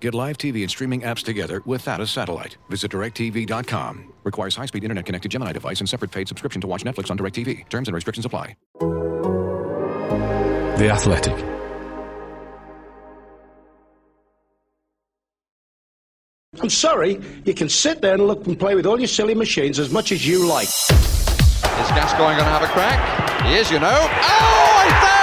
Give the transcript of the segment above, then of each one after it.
Get live TV and streaming apps together without a satellite. Visit directv.com. Requires high-speed internet-connected Gemini device and separate paid subscription to watch Netflix on DirecTV. Terms and restrictions apply. The Athletic. I'm sorry, you can sit there and look and play with all your silly machines as much as you like. Is Gascoigne going to have a crack? He is, you know. Oh, I say!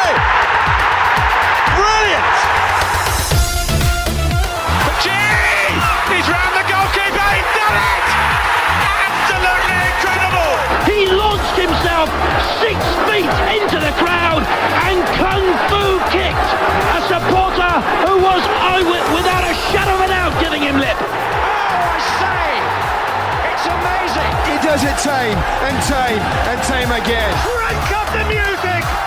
And kung fu kicked a supporter who was eyewit- without a shadow of a doubt giving him lip. Oh, I say! It's amazing! He does it tame and tame and tame again. Crank up the music!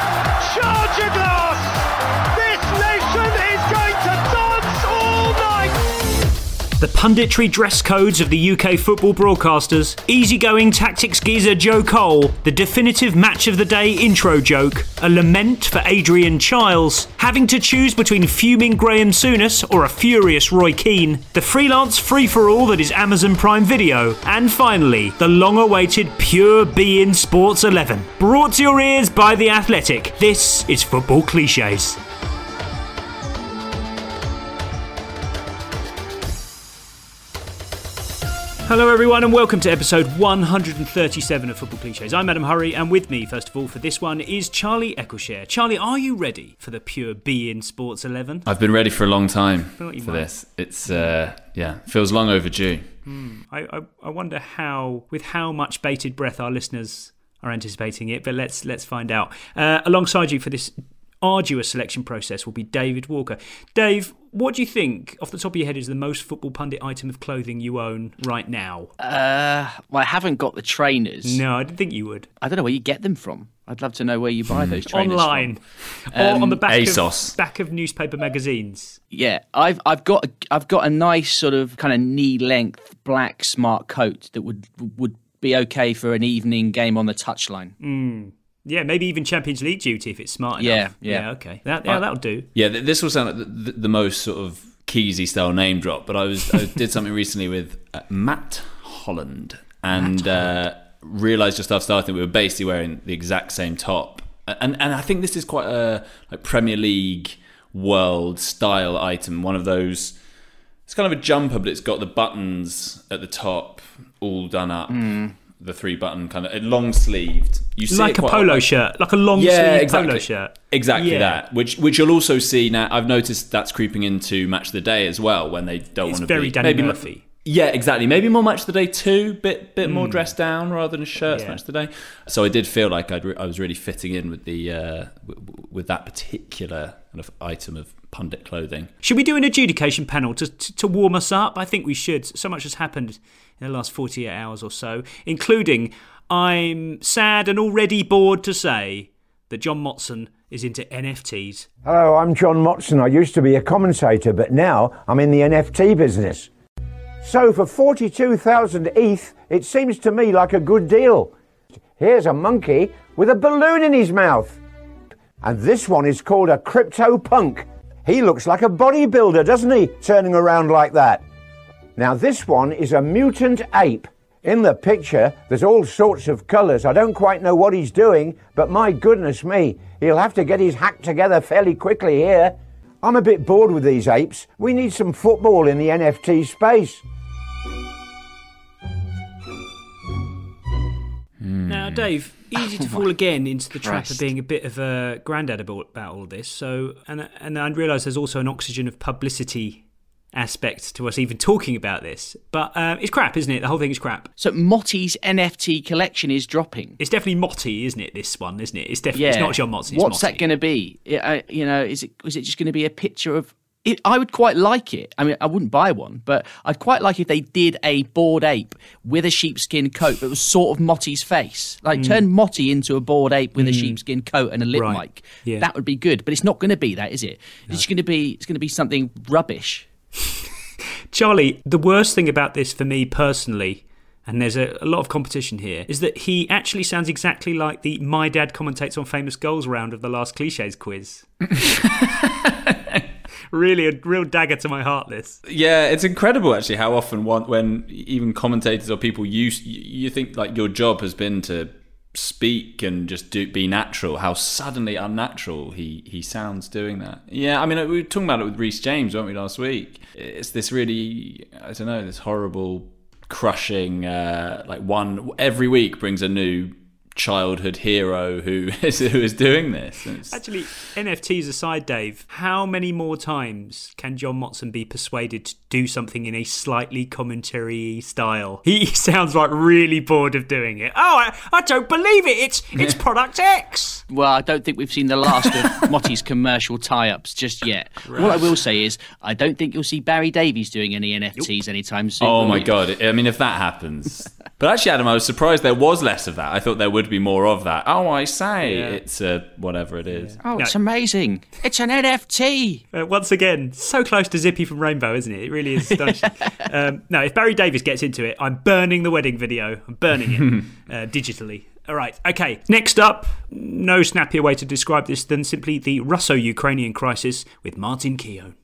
The punditry dress codes of the UK football broadcasters, easygoing tactics geezer Joe Cole, the definitive match of the day intro joke, a lament for Adrian Chiles, having to choose between fuming Graeme Souness or a furious Roy Keane, the freelance free for all that is Amazon Prime Video, and finally, the long awaited pure BT Sports 11. Brought to your ears by The Athletic, this is Football Cliches. Hello, everyone, and welcome to episode 137 of Football Cliches. I'm Adam Hurrey, and with me, first of all, for this one is Charlie Eccleshare. Charlie, are you ready for the pure BT Sports 11? I've been ready for a long time for might. this. It's uh, yeah, feels long overdue. I, I, I wonder how, with how much bated breath our listeners are anticipating it, but let's let's find out. Uh, alongside you for this arduous selection process will be David Walker. Dave, what do you think, off the top of your head, is the most football pundit item of clothing you own right now? Uh, well, I haven't got the trainers. no, I didn't think you would. I don't know where you get them from. I'd love to know where you buy those trainers Online, from. or on the back ASOS. of back of newspaper magazines. Yeah, I've I've got a, I've got a nice sort of kind of knee length black smart coat that would would be okay for an evening game on the touchline. Yeah, maybe even Champions League duty if it's smart Yeah, enough. yeah. yeah, okay. That, yeah, that'll do. Yeah, this will sound like the, the most sort of Keysy style name drop, but I was I did something recently with uh, Matt Holland and uh, realized just after starting we were basically wearing the exact same top, and and I think this is quite a like Premier League world style item, one of those. It's kind of a jumper, but it's got the buttons at the top all done up. The three button kind of long sleeved. You see Like a polo shirt, like a long sleeve polo shirt. Exactly Yeah. that. Which which you'll also see now. I've noticed that's creeping into Match of the Day as well when they don't want to very be Danny maybe Murphy. Yeah, exactly. Maybe more Match of the Day too. Bit bit more dressed down rather than shirts. Yeah. Match of the Day. So I did feel like I'd re- I was really fitting in with the uh, w- w- with that particular kind of item of pundit clothing. Should we do an adjudication panel to, to, to warm us up? I think we should. So much has happened in the last 48 hours or so, including I'm sad and already bored to say that John Motson is into NFTs. Hello, I'm John Motson. I used to be a commentator, but now I'm in the NFT business. So for 42,000 ETH, it seems to me like a good deal. Here's a monkey with a balloon in his mouth. And this one is called a crypto punk. He looks like a bodybuilder, doesn't he? Turning around like that. Now, this one is a mutant ape. In the picture, there's all sorts of colours. I don't quite know what he's doing, but my goodness me, he'll have to get his hack together fairly quickly here. I'm a bit bored with these apes. We need some football in the NFT space. Now, Dave, easy to fall again into the trap of being a bit of a granddad about, about all this. So, and and I realise there's also an oxygen of publicity aspect to us even talking about this. But um, it's crap, isn't it? The whole thing is crap. So Motti's NFT collection is dropping. It's definitely Motti, isn't it? This one, isn't it? It's definitely Yeah, it's not John Motson. What's Motti. that going to be? I- you know, is it is it just going to be a picture of it, I would quite like it. I mean, I wouldn't buy one, but I'd quite like if they did a bored ape with a sheepskin coat that was sort of Motty's face. Like Mm. turn Motty into a bored ape with a Mm. sheepskin coat and a lip Right. mic. Yeah. That would be good. But it's not going to be that, is it? It's going to be. It's going to be something rubbish. Charlie, the worst thing about this for me personally, and there's a, a lot of competition here, is that he actually sounds exactly like the My Dad Commentates on Famous Goals round of the last cliches quiz. really, a real dagger to my heart, this. Yeah, it's incredible actually how often one, when even commentators or people use you, think like your job has been to speak and just do be natural. How suddenly unnatural he he sounds doing that. Yeah, I mean we were talking about it with Reece James, weren't we, last week? It's this really I don't know this horrible crushing uh, like one every week brings a new childhood hero who is who is doing this. It's- Actually, NFTs aside, Dave, how many more times can John Motson be persuaded to do something in a slightly commentary style? He sounds like really bored of doing it. Oh, I, I don't believe it. It's it's product X. Well, I don't think we've seen the last of Motty's commercial tie-ups just yet. What I will say is, I don't think you'll see Barry Davies doing any NFTs anytime soon. Oh my you? god! I mean, if that happens, but actually, Adam, I was surprised there was less of that. I thought there would be more of that. Oh, I say, Yeah. it's uh, whatever it is. Oh, it's amazing! It's an NFT. Uh, once again, so close to Zippy from Rainbow, isn't it? It really is astonishing. um, no, if Barry Davies gets into it, I'm burning the wedding video. I'm burning it uh, digitally. All right, okay. Next up, no snappier way to describe this than simply the Russo Ukrainian crisis with Martin Keown.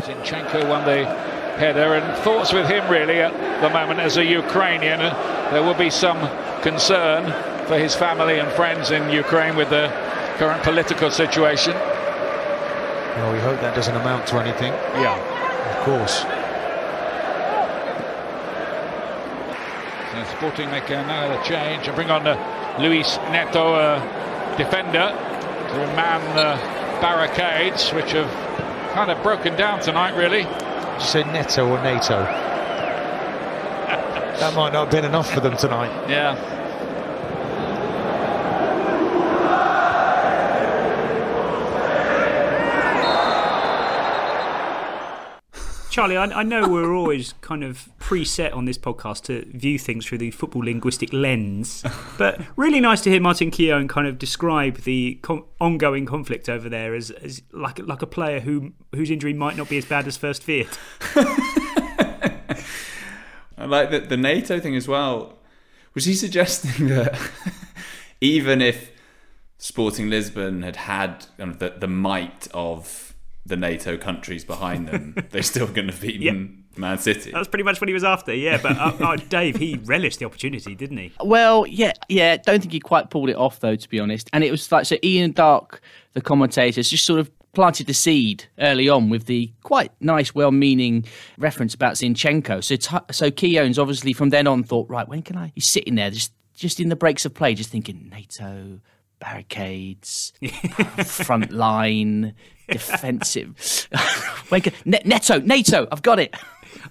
Zinchenko won the header, and thoughts with him really at the moment as a Ukrainian. Uh, There will be some concern for his family and friends in Ukraine with the current political situation. Well, we hope that doesn't amount to anything. Yeah. Of course. So Sporting make another change and bring on uh, Luis Neto, uh, defender, to man the barricades, which have kind of broken down tonight, really. Did you say Neto or NATO? that might not have been enough for them tonight. Yeah. Charlie, I, I know we're always kind of preset on this podcast to view things through the football linguistic lens, but really nice to hear Martin Keown kind of describe the con- ongoing conflict over there as, as like like a player who whose injury might not be as bad as first feared. I like the, the NATO thing as well. Was he suggesting that even if Sporting Lisbon had had kind of the, the might of the NATO countries behind them, they're still going to have beaten Man City? That's pretty much what he was after, yeah. But uh, uh, Dave, he relished the opportunity, didn't he? Well, yeah, yeah. Don't think he quite pulled it off though, to be honest. And it was like so. Ian Darke, the commentators, just sort of planted the seed early on with the quite nice, well-meaning reference about Zinchenko. So, t- so Keown's obviously from then on thought, right, when can I? He's sitting there, just just in the breaks of play, just thinking NATO barricades, front line, defensive. Neto, NATO, I've got it.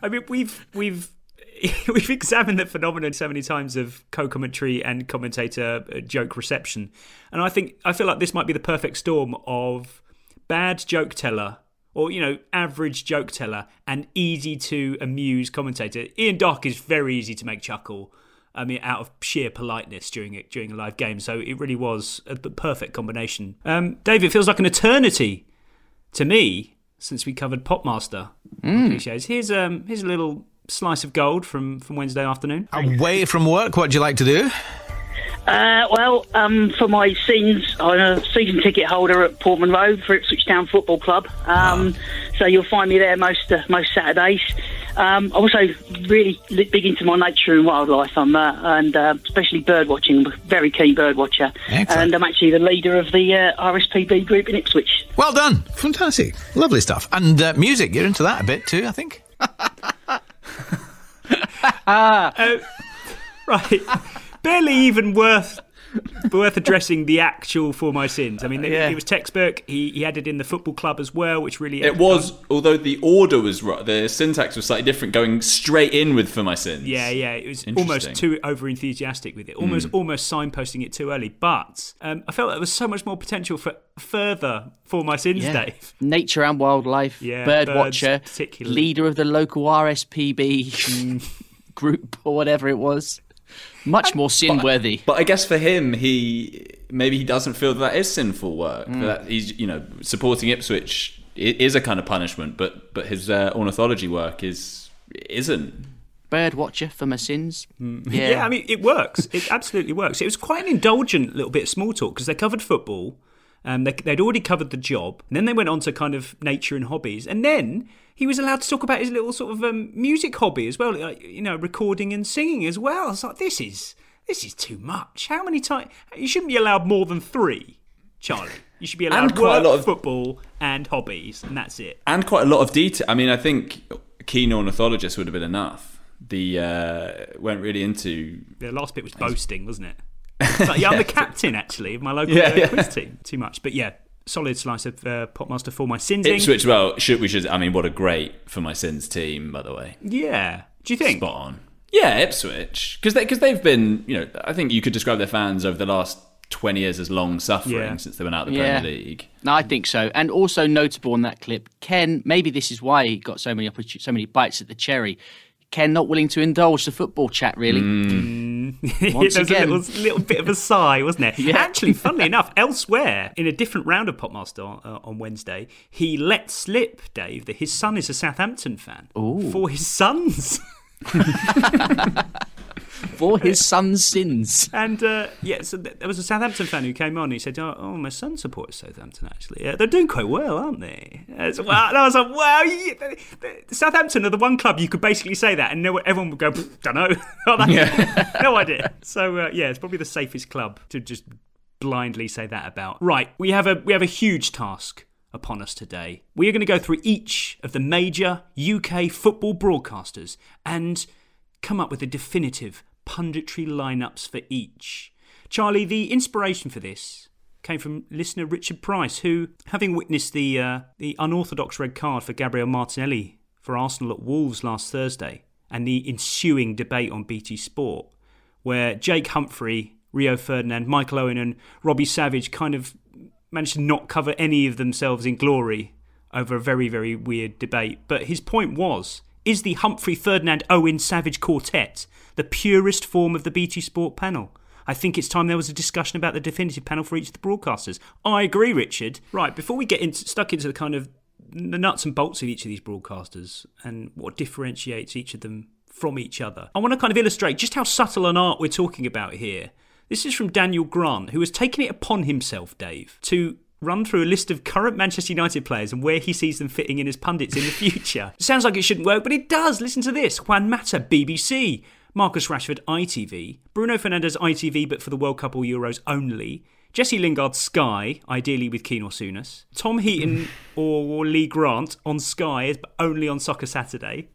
I mean, we've we've we've examined the phenomenon so many times of co-commentary and commentator uh, joke reception, and I think I feel like this might be the perfect storm of bad joke teller or you know average joke teller and easy to amuse commentator. Ian Darke is very easy to make chuckle. I mean, out of sheer politeness during it during a live game, so it really was a perfect combination. Um, Dave, it feels like an eternity to me since we covered Popmaster on cliches. Here's um here's a little slice of gold from from Wednesday afternoon. Away from work, what do you like to do? Uh, well, um, for my scenes, I'm a season ticket holder at Portman Road for Ipswich Town Football Club. Um, So you'll find me there most uh, most Saturdays. Um, I'm also really big into my nature and wildlife. I'm uh, and uh, especially bird watching. Very keen bird watcher, Excellent. and I'm actually the leader of the uh, RSPB group in Ipswich. Well done. Fantastic. Lovely stuff. And uh, music, you're into that a bit too, I think. Uh, right, barely even worth but worth addressing the actual for my sins. I mean, Yeah. it was textbook. He, he added in the football club as well, which really It was, although the order was the syntax was slightly different, going straight in with for my sins. Yeah, yeah, it was almost too over enthusiastic with it, almost Mm. almost signposting it too early. But um, I felt there was so much more potential for further for my sins, Yeah. Dave. Nature and wildlife, Yeah, bird watcher, leader of the local RSPB group or whatever it was. Much more sin worthy. But I guess for him, he maybe he doesn't feel that, that is sinful work. Mm. That he's you know supporting Ipswich is a kind of punishment, but but his uh, ornithology work is isn't. Bird watcher for my sins. Yeah. I mean, it works. It absolutely works. It was quite an indulgent little bit of small talk because they covered football. Um, they, they'd already covered the job. And then they went on to kind of nature and hobbies. And then he was allowed to talk about his little sort of um, music hobby as well, like, you know, recording and singing as well. I was like, this is this is too much. How many times? You shouldn't be allowed more than three, Charlie. You should be allowed And quite a lot of- football and hobbies, and that's it. and quite a lot of detail. I mean, I think keen ornithologist would have been enough. The uh, went really into The last bit was boasting, wasn't it? It's like, yeah, I'm the captain actually of my local Yeah, uh, yeah. quiz team. Too much, but yeah, solid slice of uh, Popmaster for my sins. Ipswich. Well, should we should? I mean, what a great for my sins team, by the way. Yeah. Do you think? Spot on. Yeah, Ipswich, because they, cause they've been, you know, I think you could describe their fans over the last twenty years as long suffering Yeah. since they went out of the Yeah. Premier League. No, I think so. And also notable in that clip, Ken. Maybe this is why he got so many opportu- so many bites at the cherry. Ken not willing to indulge the football chat really. Mm. Once there was again. a little, little bit of a sigh, wasn't it? Actually, funnily enough, elsewhere in a different round of Popmaster on, uh, on Wednesday, he let slip, Dave, that his son is a Southampton fan. For his sons. For his son's sins. And uh, yeah, so there was a Southampton fan who came on. and He said, "Oh, oh my son supports Southampton. Actually, yeah, they're doing quite well, aren't they?" Uh, so, well, and I was like, "Wow, the- Southampton are the one club you could basically say that, and no, everyone would go, don't know, no idea." So uh, yeah, it's probably the safest club to just blindly say that about. Right, we have a we have a huge task upon us today. We are going to go through each of the major UK football broadcasters and come up with a definitive punditry lineups for each. Charlie, the inspiration for this came from listener Richard Price, who, having witnessed the uh, the unorthodox red card for Gabriel Martinelli for Arsenal at Wolves last Thursday, and the ensuing debate on BT Sport, where Jake Humphrey, Rio Ferdinand, Michael Owen, and Robbie Savage kind of managed to not cover any of themselves in glory over a very, very weird debate. But his point was is the Humphrey, Ferdinand, Owen, Savage quartet the purest form of the BT Sport panel? I think it's time there was a discussion about the definitive panel for each of the broadcasters. I agree, Richard. Right, before we get stuck into the kind of the nuts and bolts of each of these broadcasters and what differentiates each of them from each other, I want to kind of illustrate just how subtle an art we're talking about here. This is from Daniel Grant, who has taken it upon himself, Dave, to run through a list of current Manchester United players and where he sees them fitting in as pundits in the future. Sounds like it shouldn't work, but it does. Listen to this Juan Mata, BBC. Marcus Rashford, ITV. Bruno Fernandes, ITV, but for the World Cup or Euros only. Jesse Lingard, Sky, ideally with Keane or Souness. Tom Heaton or Lee Grant on Sky, but only on Soccer Saturday.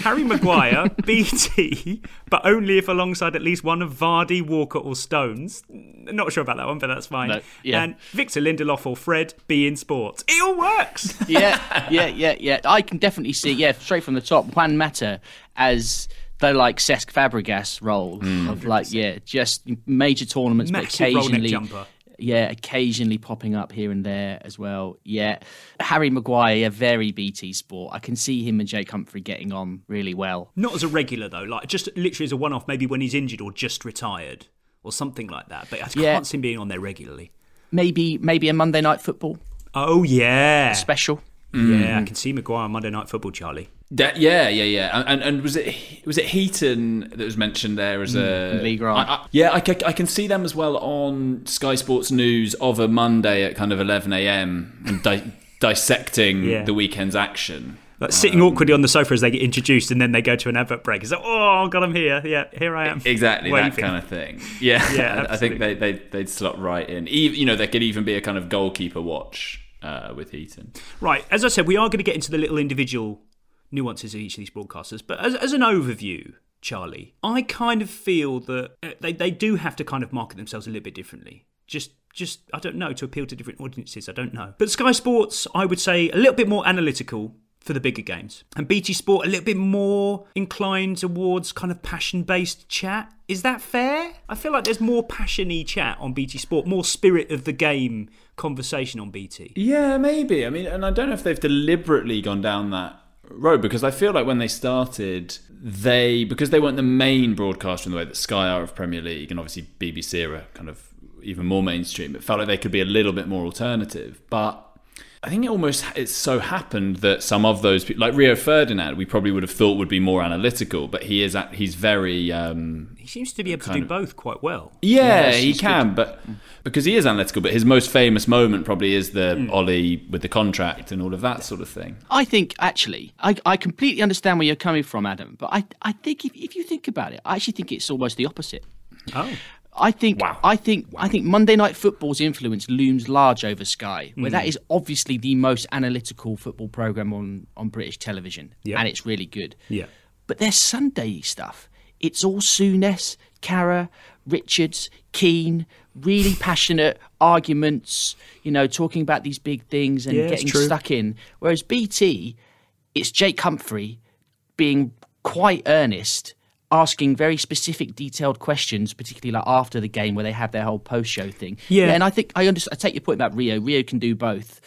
Harry Maguire, BT, but only if alongside at least one of Vardy, Walker, or Stones. Not sure about that one, but that's fine. No, yeah. And Victor Lindelof or Fred, BT Sports. It all works. yeah, yeah, yeah, yeah. I can definitely see, yeah, straight from the top, Juan Mata as the like Cesc Fabregas role of like, yeah, just major tournaments, Mm. Massive but roll neck occasionally, jumper. Yeah, occasionally popping up here and there as well. Yeah, Harry Maguire, yeah, very BT sport. I can see him and Jake Humphrey getting on really well. Not as a regular though, like just literally as a one-off, maybe when he's injured or just retired or something like that. But I can't Yeah. see him being on there regularly. Maybe, maybe a Monday night football Oh yeah, special. Yeah, I mm. can see Maguire on Monday Night Football, Charlie. That, yeah, yeah, yeah. And, and was it was it Heaton that was mentioned there as a Mm, Lee Grant. I- I- yeah, I, I can see them as well on Sky Sports News of a Monday at kind of eleven a.m. and di- dissecting Yeah. the weekend's action. Like sitting awkwardly on the sofa as they get introduced, and then they go to an advert break. It's like, oh god, I'm here. Yeah, here I am. Exactly that kind of thing. Yeah, Yeah, I- I think they they they'd slot right in. Even, you know, there could even be a kind of goalkeeper watch uh, with Heaton. Right, as I said, we are going to get into the little individual nuances of each of these broadcasters, but as, as an overview, Charlie, I kind of feel that uh, they, they do have to kind of market themselves a little bit differently. Just just I don't know to appeal to different audiences. I don't know. But Sky Sports, I would say, a little bit more analytical for the bigger games, and BT Sport a little bit more inclined towards kind of passion based chat. Is that fair? I feel like there's more passiony chat on BT Sport, more spirit of the game conversation on BT. Yeah, maybe. I mean, and I don't know if they've deliberately gone down that road because I feel like when they started, they because they weren't the main broadcaster in the way that Sky are of Premier League, and obviously BBC are kind of even more mainstream. It felt like they could be a little bit more alternative, but. I think it almost it so happened that some of those people, like Rio Ferdinand, we probably would have thought would be more analytical, but he is at, he's very um, He seems to be able to do of- both quite well. yeah, Yes, he can, good. but because he is analytical. But his most famous moment probably is the Hmm. Ollie with the contract and all of that sort of thing. I think actually, I, I completely understand where you're coming from, Adam. But I, I think if, if you think about it, I actually think it's almost the opposite. Oh. I think I think I think Monday Night Football's influence looms large over Sky, where that Mm. is obviously the most analytical football program on on British television, Yeah. and it's really good. Yeah. But their Sunday stuff, it's all Souness, Carra, Richards, Keane, really passionate arguments, you know, talking about these big things and Yeah, getting stuck in. Whereas BT, it's Jake Humphrey being quite earnest, asking very specific, detailed questions, particularly like after the game where they have their whole post show thing. Yeah. and I think I understand. I take your point about Rio. Rio can do both.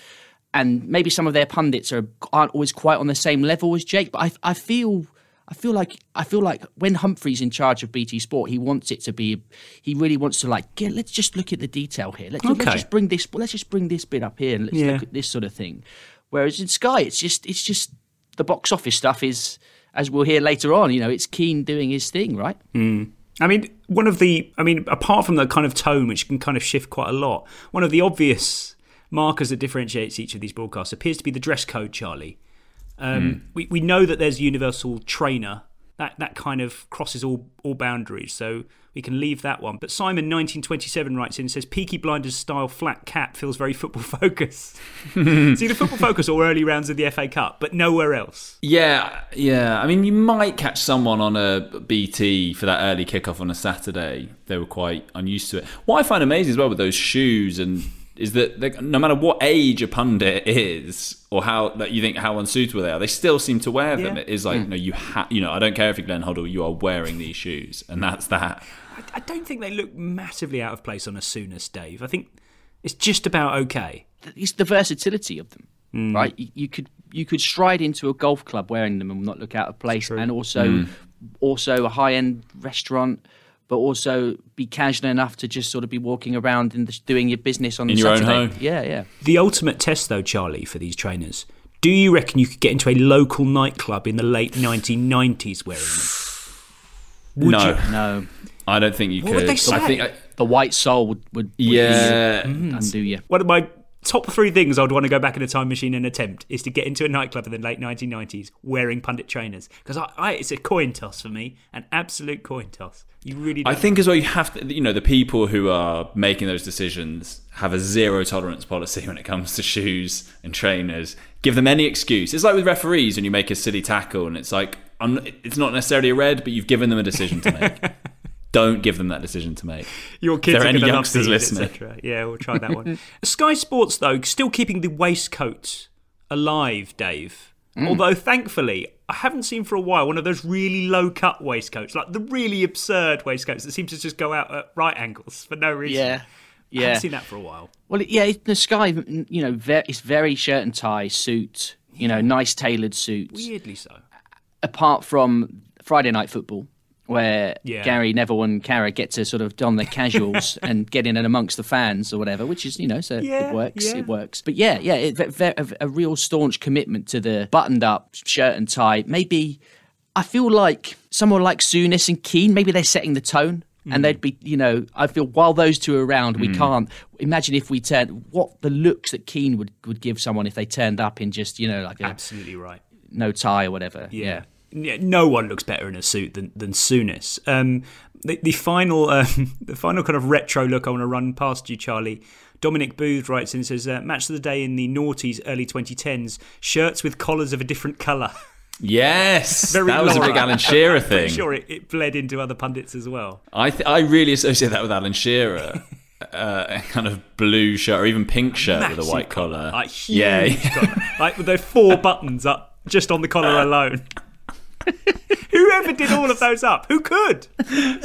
And maybe some of their pundits are aren't always quite on the same level as Jake, but I I feel I feel like I feel like when Humphrey's in charge of BT Sport, he wants it to be. He really wants to like. Get, let's just look at the detail here. Let's, let's just bring this. Let's just bring this bit up here and let's Yeah. look at this sort of thing. Whereas in Sky, it's just it's just the box office stuff is, as we'll hear later on. You know, it's Keane doing his thing, right? Mm. I mean, one of the, I mean, apart from the kind of tone, which can kind of shift quite a lot, one of the obvious markers that differentiates each of these broadcasts appears to be the dress code, Charlie. Um, Mm. we, we know that there's universal trainer. That, that kind of crosses all, all boundaries, so we can leave that one. But Simon, 1927, writes in and says Peaky Blinders style flat cap feels very football focused. See, the football focus or early rounds of the FA Cup, but nowhere else. Yeah, yeah. I mean, you might catch someone on a BT for that early kickoff on a Saturday. They were quite unused to it. What I find amazing as well with those shoes and is that they, no matter what age a pundit is or how that you think how unsuitable they are, they still seem to wear them. Yeah. It is like Mm. no, you ha- you know, I don't care if you're Glenn Hoddle, you are wearing these shoes, and that's that. I don't think they look massively out of place on a Souness, Dave. I think it's just about okay. It's the versatility of them, Mm. right? You, you could you could stride into a golf club wearing them and not look out of place, and also Mm. also a high end restaurant. But also be casual enough to just sort of be walking around and doing your business on In the your own home. Yeah, yeah. The ultimate test, though, Charlie, for these trainers. Do you reckon you could get into a local nightclub in the late 1990s wearing them? Would no, you? No. I don't think you What could. would they say? I think I, the white soul would would, would Yeah. undo you. One of my top three things I'd want to go back in a time machine and attempt is to get into a nightclub in the late 1990s wearing pundit trainers. Because I, I, it's a coin toss for me, an absolute coin toss. You really I think as well you have to you know the people who are making those decisions have a zero tolerance policy when it comes to shoes and trainers. Give them any excuse. It's like with referees when you make a silly tackle and it's like I'm, it's not necessarily a red, but you've given them a decision to make. Don't give them that decision to make. Your kids there are are any youngsters these, listening. etc. Yeah, we'll try that one. Sky Sports, though, still keeping the waistcoat alive, Dave. Mm. Although, thankfully, I haven't seen for a while one of those really low cut waistcoats, like the really absurd waistcoats that seem to just go out at right angles for no reason. Yeah, Yeah. I yeah. haven't seen that for a while. Well, yeah, the sky, you know, ve- it's very shirt and tie suit, you know, nice tailored suits. Weirdly so. Apart from Friday night football, where Yeah. Gary Neville and Carra get to sort of don their casuals and get in and amongst the fans or whatever, which is, you know, so Yeah, it works. yeah. It works. But yeah, yeah, it, a, a real staunch commitment to the buttoned up shirt and tie. Maybe I feel like someone like Souness and Keane, maybe they're setting the tone. Mm. And they'd be, you know, I feel while those two are around, we Mm. can't imagine if we turned what the looks that Keane would, would give someone if they turned up in just, you know, like a Absolutely right. no tie or whatever. Yeah. Yeah, no one looks better in a suit than than Souness. Um, the, the final, um, the final kind of retro look I want to run past you, Charlie. Dominic Booth writes in and says, uh, "Match of the day in the noughties, early 2010s. Shirts with collars of a different colour." Yes, Very that was a big Alan Shearer I'm thing. sure it, it bled into other pundits as well. I th- I really associate that with Alan Shearer. Uh, a kind of blue shirt or even pink shirt with a white collar. Like huge yeah, collar. like with those four buttons up just on the collar alone. Whoever did all of those up? Who could?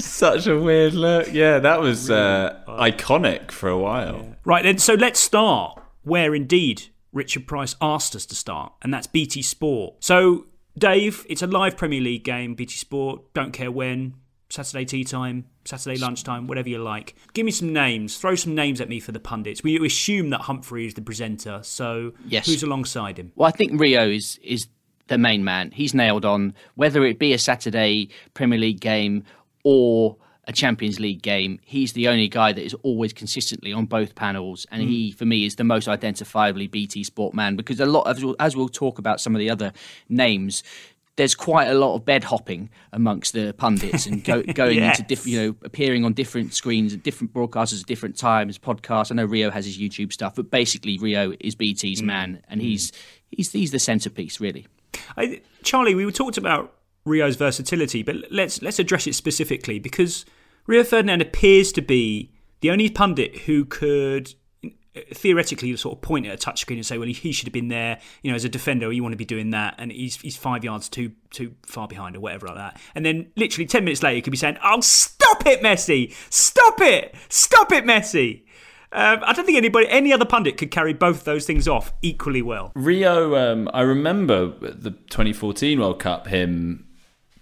such a weird look. Yeah, that was uh, iconic for a while. Right, then, so let's start where indeed Richard Price asked us to start, and that's BT Sport. So, Dave, it's a live Premier League game, BT Sport, don't care when, Saturday tea time, Saturday lunchtime, whatever you like. Give me some names, throw some names at me for the pundits. We assume that Humphrey is the presenter, so Yes. who's alongside him? Well, I think Rio is is the main man. He's nailed on whether it be a Saturday Premier League game or a Champions League game. He's the only guy that is always consistently on both panels, and mm. he, for me, is the most identifiably BT Sport man because a lot, as we'll, as we'll talk about some of the other names. There's quite a lot of bed hopping amongst the pundits and go, going Yes. into different, you know, appearing on different screens at different broadcasters at different times, podcasts. I know Rio has his YouTube stuff, but basically Rio is BT's mm. man, and mm. he's he's he's the centerpiece, really. I, Charlie, we talked about Rio's versatility, but let's let's address it specifically because Rio Ferdinand appears to be the only pundit who could uh, theoretically sort of point at a touchscreen and say, well, he, he should have been there. You know, as a defender, you want to be doing that, and he's he's five yards too too far behind or whatever like that. And then literally ten minutes later, he could be saying, "Oh, stop it, Messi! Stop it! Stop it, Messi!" Um, I don't think anybody, any other pundit, could carry both those things off equally well. Rio, um, I remember the 2014 World Cup, him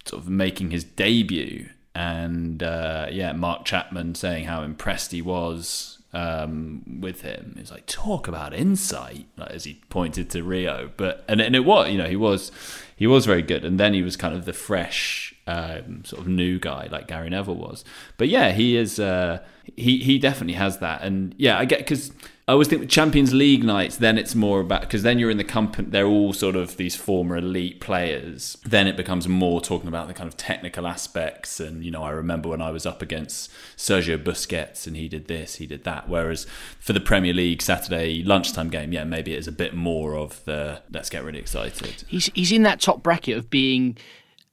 sort of making his debut, and uh, yeah, Mark Chapman saying how impressed he was um, with him. He was like, talk about insight, like, as he pointed to Rio. But and, and it was, you know, he was he was very good, and then he was kind of the fresh um, sort of new guy like Gary Neville was. But yeah, he is. Uh, he he definitely has that, and yeah, I get because I always think with Champions League nights, then it's more about because then you're in the company. They're all sort of these former elite players. Then it becomes more talking about the kind of technical aspects, and you know, I remember when I was up against Sergio Busquets, and he did this, he did that. Whereas for the Premier League Saturday lunchtime game, yeah, maybe it is a bit more of the let's get really excited. He's he's in that top bracket of being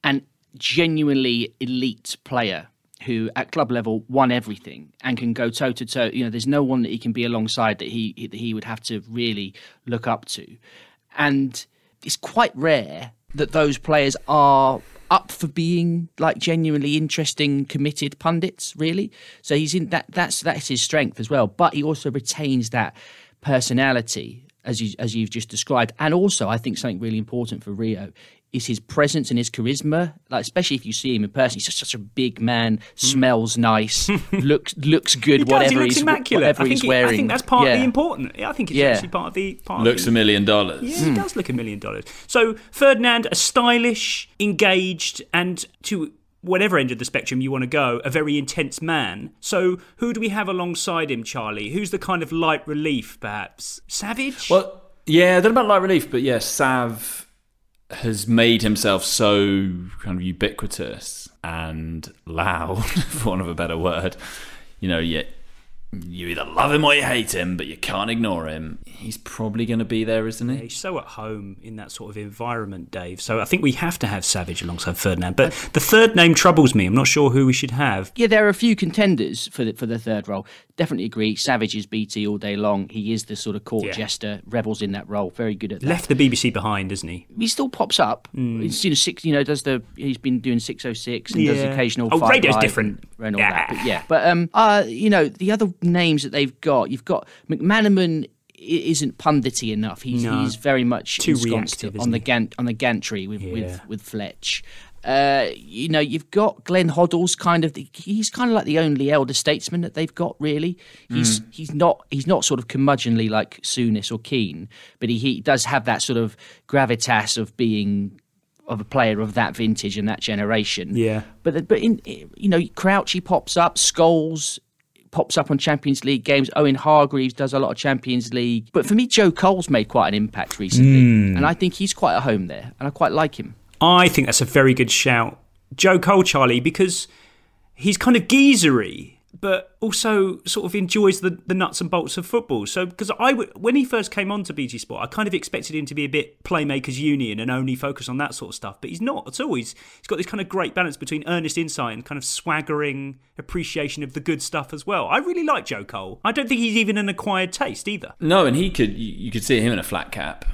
an genuinely elite player who at club level won everything and can go toe to toe. You know, there's no one that he can be alongside that he that he would have to really look up to, and it's quite rare that those players are up for being like genuinely interesting, committed pundits. Really, so he's in that. That's that's his strength as well. But he also retains that personality as you as you've just described, and also I think something really important for Rio is his presence and his charisma. Like especially if you see him in person, he's just such a big man, smells nice, looks looks good. He does. whatever He looks he's immaculate. whatever I think he's he- wearing. I think that's part of Yeah. the important. I think it's Yeah. actually part of the part. Looks of a million dollars. Yeah, he does look a million dollars. So Ferdinand, a stylish, engaged, and to whatever end of the spectrum you want to go, a very intense man. So who do we have alongside him, Charlie? Who's the kind of light relief, perhaps? Savage. Well, yeah, I don't know about light relief, but yeah, Sav has made himself so kind of ubiquitous and loud, for want of a better word. You know, you, you either love him or you hate him, but you can't ignore him. He's probably going to be there, isn't he? He's so at home in that sort of environment, Dave. So I think we have to have Savage alongside Ferdinand. But the third name troubles me. I'm not sure who we should have. Yeah, there are a few contenders for the for the third role. Definitely agree. Savage is BT all day long. He is the sort of court Yeah. jester, revels in that role. Very good at that. Left the BBC behind, isn't he? He still pops up. Mm. He's you know, six. You know, does the he's been doing six oh six and does occasional. Oh, five radio's different. and, and all that. But yeah, but um, uh, you know, the other names that they've got, you've got McManaman. Isn't pundity enough. He's No. he's very much Too reactive, on the he? gant on the gantry with Yeah. with with Fletch. Uh, you know, you've got Glenn Hoddle's kind of the, he's kind of like the only elder statesman that they've got. Really, he's Mm. he's not he's not sort of curmudgeonly like Souness or Keane, but he, he does have that sort of gravitas of being of a player of that vintage and that generation. Yeah. But but in you know, Crouchy pops up, Scholes pops up on Champions League games. Owen Hargreaves does a lot of Champions League. But for me, Joe Cole's made quite an impact recently, Mm. and I think he's quite at home there, and I quite like him. I think that's a very good shout. Joe Cole, Charlie, because he's kind of geezery. But also sort of enjoys the, the nuts and bolts of football. So, because I, when he first came on to BT Sport, I kind of expected him to be a bit playmakers union and only focus on that sort of stuff, but he's not at all. He's, he's got this kind of great balance between earnest insight and kind of swaggering appreciation of the good stuff as well. I really like Joe Cole. I don't think he's even an acquired taste either. No, and he could, you could see him in a flat cap,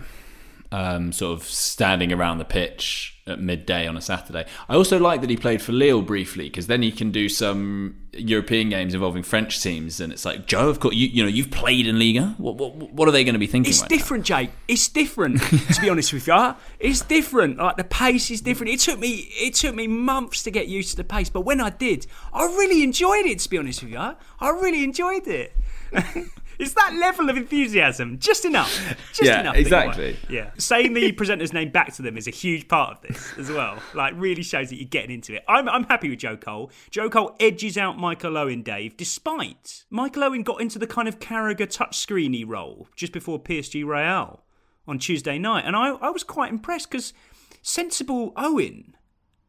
um, sort of standing around the pitch at midday on a Saturday. I also like that he played for Lille briefly because then he can do some European games involving French teams, and it's like Joe, of course, you, you know you've played in Liga. What, what, what are they going to be thinking? It's right different, Jake. It's different. to be honest with you, it's different. Like the pace is different. It took me it took me months to get used to the pace, but when I did, I really enjoyed it. To be honest with you, I really enjoyed it. It's that level of enthusiasm, just enough. Just Yeah, enough. exactly. Yeah. Saying the presenter's name back to them is a huge part of this as well. Like, really shows that you're getting into it. I'm, I'm happy with Joe Cole. Joe Cole edges out Michael Owen, Dave, despite Michael Owen got into the kind of Carragher touchscreeny role just before PSG Real on Tuesday night. And I, I was quite impressed because sensible Owen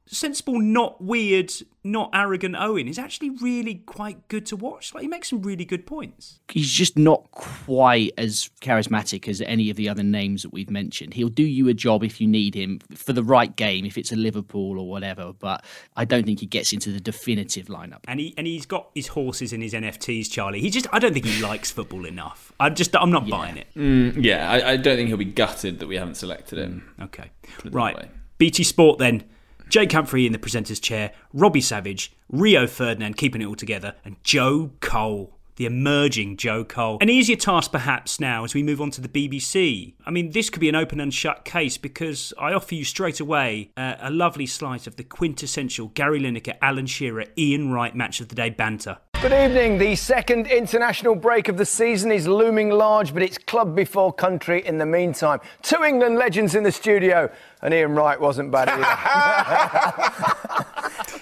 sensible, not weird, not arrogant Owen is actually really quite good to watch. Like he makes some really good points. He's just not quite as charismatic as any of the other names that we've mentioned. He'll do you a job if you need him for the right game, if it's a Liverpool or whatever. But I don't think he gets into the definitive lineup. And he and he's got his horses and his NFTs, Charlie. He just I don't think he likes football enough. I'm just I'm not buying it. Mm, yeah, I, I don't think he'll be gutted that we haven't selected him. Okay. Put it that Right. way. BT Sport then. Jake Humphrey in the presenter's chair, Robbie Savage, Rio Ferdinand keeping it all together, and Joe Cole, the emerging Joe Cole. An easier task perhaps now as we move on to the BBC. I mean, this could be an open and shut case because I offer you straight away uh, a lovely slice of the quintessential Gary Lineker, Alan Shearer, Ian Wright match of the day banter. Good evening. The second international break of the season is looming large, but it's club before country in the meantime. Two England legends in the studio, and Ian Wright wasn't bad either.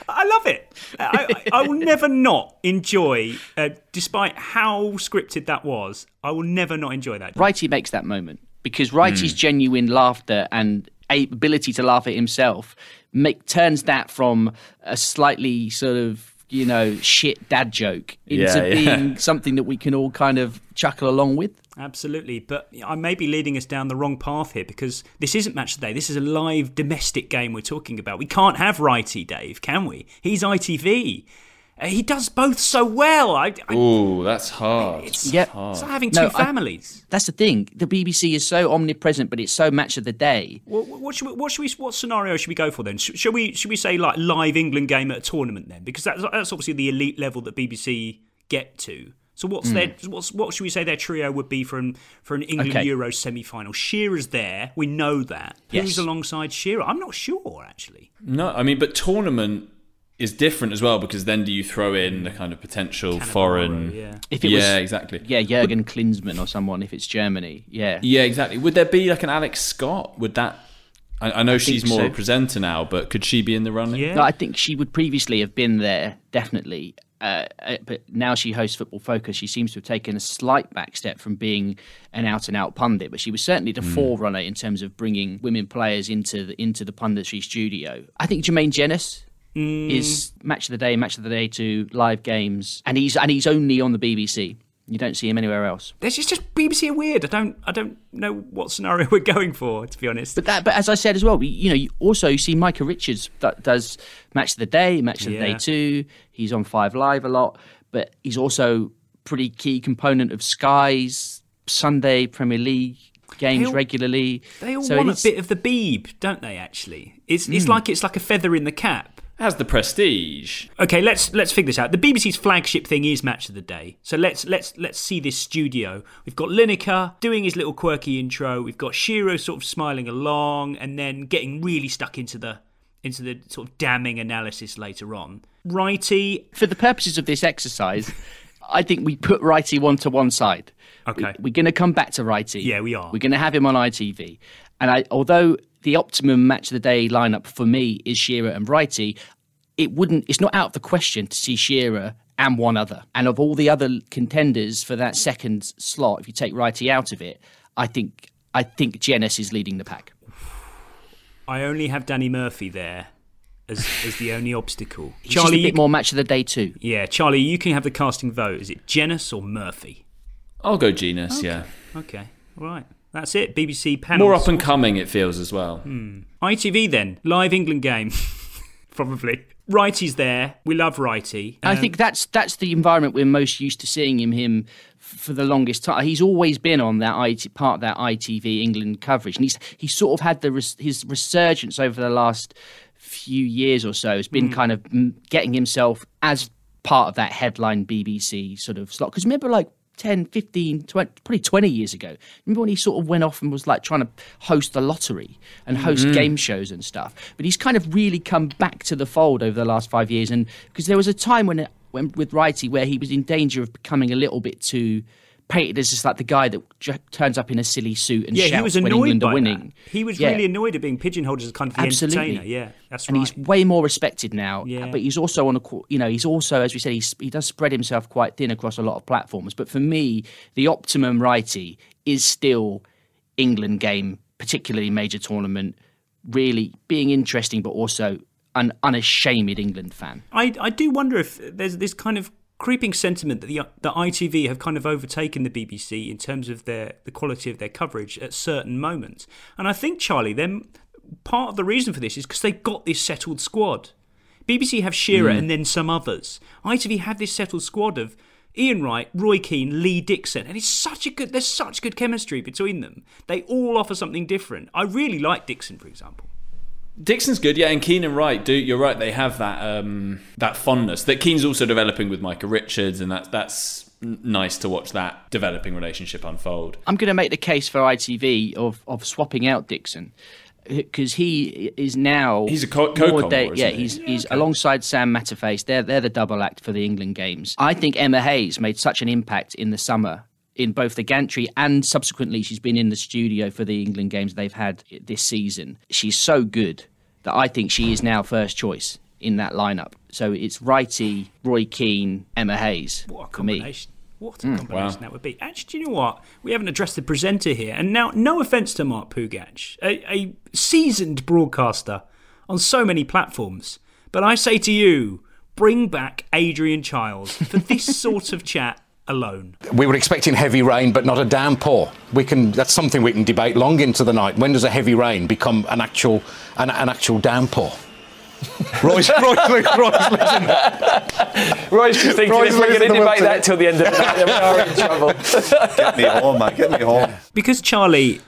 I love it. I, I, I will never not enjoy, uh, despite how scripted that was, I will never not enjoy that. Wrighty makes that moment because Wrighty's genuine laughter and ability to laugh at himself make turns that from a slightly sort of you know shit dad joke into Yeah, yeah. being something that we can all kind of chuckle along with. Absolutely, but I may be leading us down the wrong path here because this isn't match of the day. This is a live domestic game we're talking about. We can't have Wrighty, Dave, can we? He's ITV. Uh, he does both so well. I, I, Ooh, that's hard. It's, Yep. hard. it's like having two No, I- families. That's the thing. The BBC is so omnipresent, but it's so match of the day. What, what should we, what should we what scenario should we go for then? Sh- Shall we should we say like live England game at a tournament then? Because that's that's obviously the elite level that BBC get to. So what's Mm. their what's what should we say their trio would be for an for an England Okay. Euro semi final? Shearer's there, we know that. Yes. Who's alongside Shearer? I'm not sure actually. No, I mean, but tournament is different as well because then do you throw in the kind of potential foreign? yeah. If it yeah, was, exactly. Yeah, Jurgen Klinsmann or someone. If it's Germany, yeah, Yeah, exactly. Would there be like an Alex Scott? Would that? I, I know she's more so. a presenter now, but could she be in the running? No, I think she would previously have been there, definitely. Uh, uh, but now she hosts Football Focus. She seems to have taken a slight back step from being an out and out pundit, but she was certainly the Hmm. forerunner in terms of bringing women players into the into the punditry studio. I think Jermaine Jenas Hmm. is match of the day, match of the day to live games, and he's and he's only on the BBC. You don't see him anywhere else. This is just BBC weird. I don't I don't know what scenario we're going for to be honest. But that, but as I said as well, you know, you also you see Micah Richards that does match of the day, match of the day Yeah. two. He's on Five Live a lot, but he's also pretty key component of Sky's Sunday Premier League games all- regularly. They all So want a bit of the beeb, don't they? Actually, it's it's Mm. like it's like a feather in the cap. Has the prestige. Okay, let's let's figure this out. The BBC's flagship thing is Match of the Day. So let's let's let's see this studio. We've got Lineker doing his little quirky intro. We've got Shearer sort of smiling along, and then getting really stuck into the into the sort of damning analysis later on. Wrighty, for the purposes of this exercise, I think we put Wrighty one to one side. Okay. We, are going to come back to Wrighty. Yeah, we are. We're going to have him on ITV. And I, although the optimum match of the day lineup for me is Shearer and Wrighty, it wouldn't. It's not out of the question to see Shearer and one other. And of all the other contenders for that second slot, if you take Wrighty out of it, I think I think Jenas is leading the pack. I only have Danny Murphy there as, as the only obstacle. He's just a you bit more match of the day too. Yeah, Charlie, you can have the casting vote. Is it Jenas or Murphy? I'll go Jenas. Okay. Yeah. Okay, all right. That's it. BBC panel. More up and coming, it feels as well. Hmm. ITV then live England game, probably. Wrighty's there. We love Wrighty. I Um, think that's that's the environment we're most used to seeing him him for the longest time. He's always been on that IT, part of that ITV England coverage, and he's he's sort of had the res, his resurgence over the last few years or so. Has been Mm. kind of getting himself as part of that headline BBC sort of slot. Because remember, like 10, 15, 20, probably 20 years ago. Remember when he sort of went off and was like trying to host the lottery and host Mm. game shows and stuff? But he's kind of really come back to the fold over the last five years. And because there was a time when, when with Wrighty where he was in danger of becoming a little bit too painted as just like the guy that j- turns up in a silly suit and yeah, shouts he was when England by are winning. That. He was Yeah. really annoyed at being pigeonholed as a kind of the Absolutely. entertainer. Yeah, that's and right. he's way more respected now. Yeah. But he's also on a, you know, he's also, as we said, he's, he does spread himself quite thin across a lot of platforms. But for me, the optimum Wrighty is still England game, particularly major tournament, really being interesting, but also an unashamed England fan. I, I do wonder if there's this kind of creeping sentiment that the the ITV have kind of overtaken the BBC in terms of their the quality of their coverage at certain moments. And I think Charlie, then part of the reason for this is because they've got this settled squad. BBC have Shearer Mm. and then some others. ITV have this settled squad of Ian Wright, Roy Keane, Lee Dixon, and it's such a good. There's such good chemistry between them. They all offer something different. I really like Dixon, for example. Dixon's good, yeah, and Keane and Wright do. You're right; they have that um, that fondness that Keane's also developing with Micah Richards, and that's that's nice to watch that developing relationship unfold. I'm going to make the case for ITV of, of swapping out Dixon because he is now He's a co- more co-commodore, day- isn't yeah, he? he's he's alongside Sam Matterface. They're they're the double act for the England games. I think Emma Hayes made such an impact in the summer in both the gantry and subsequently she's been in the studio for the England games they've had this season. She's so good that I think she is now first choice in that lineup. So it's Wrighty, Roy Keane, Emma Hayes What a for me. combination. What a Mm. combination Wow. that would be. Actually, do you know what? We haven't addressed the presenter here. And now, no offence to Mark Pougatch, a, a seasoned broadcaster on so many platforms. But I say to you, bring back Adrian Chiles for this sort of chat alone. We were expecting heavy rain, but not a downpour. We can. That's something we can debate long into the night. When does a heavy rain become an actual an, an actual downpour? Roy's, Roy's, Roy's losing Roy's just thinking Roy's if we're going losing to the will debate to- that till the end of the night, then we are in trouble. Get me home, mate. Get me home. Because Charlie,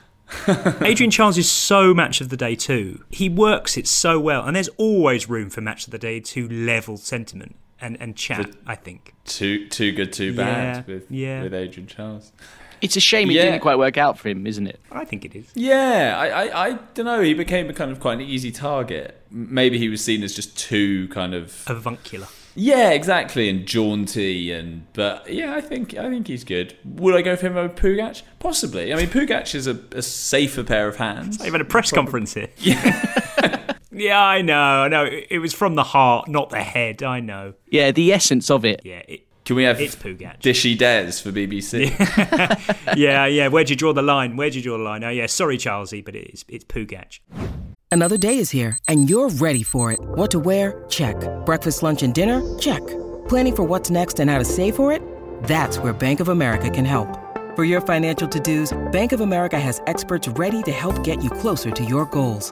Adrian Chiles is so match of the day too. He works it so well, and there's always room for match of the day to level sentiment and, and chat. I think. Too too good, too bad Yeah, with yeah. with Adrian Chiles. It's a shame it Yeah. didn't quite work out for him, isn't it? I think it is. Yeah, I, I, I don't know. He became a kind of quite an easy target. Maybe he was seen as just too kind of avuncular. Yeah, exactly, and jaunty, and but yeah, I think I think he's good. Would I go for him over Pougatch? Possibly. I mean, Pougatch is a, a safer pair of hands. I've had a press conference here. Yeah, I know. I know. It it was from the heart, not the head. I know. Yeah, the essence of it. Yeah. It, Can we have It's Pougatch. Dishy Des for BBC? yeah, yeah. Where'd you draw the line? Where'd you draw the line? Oh, yeah. Sorry, Charlesy, but it's it's Pougatch. Another day is here, and you're ready for it. What to wear? Check. Breakfast, lunch, and dinner? Check. Planning for what's next and how to save for it? That's where Bank of America can help. For your financial to-dos, Bank of America has experts ready to help get you closer to your goals.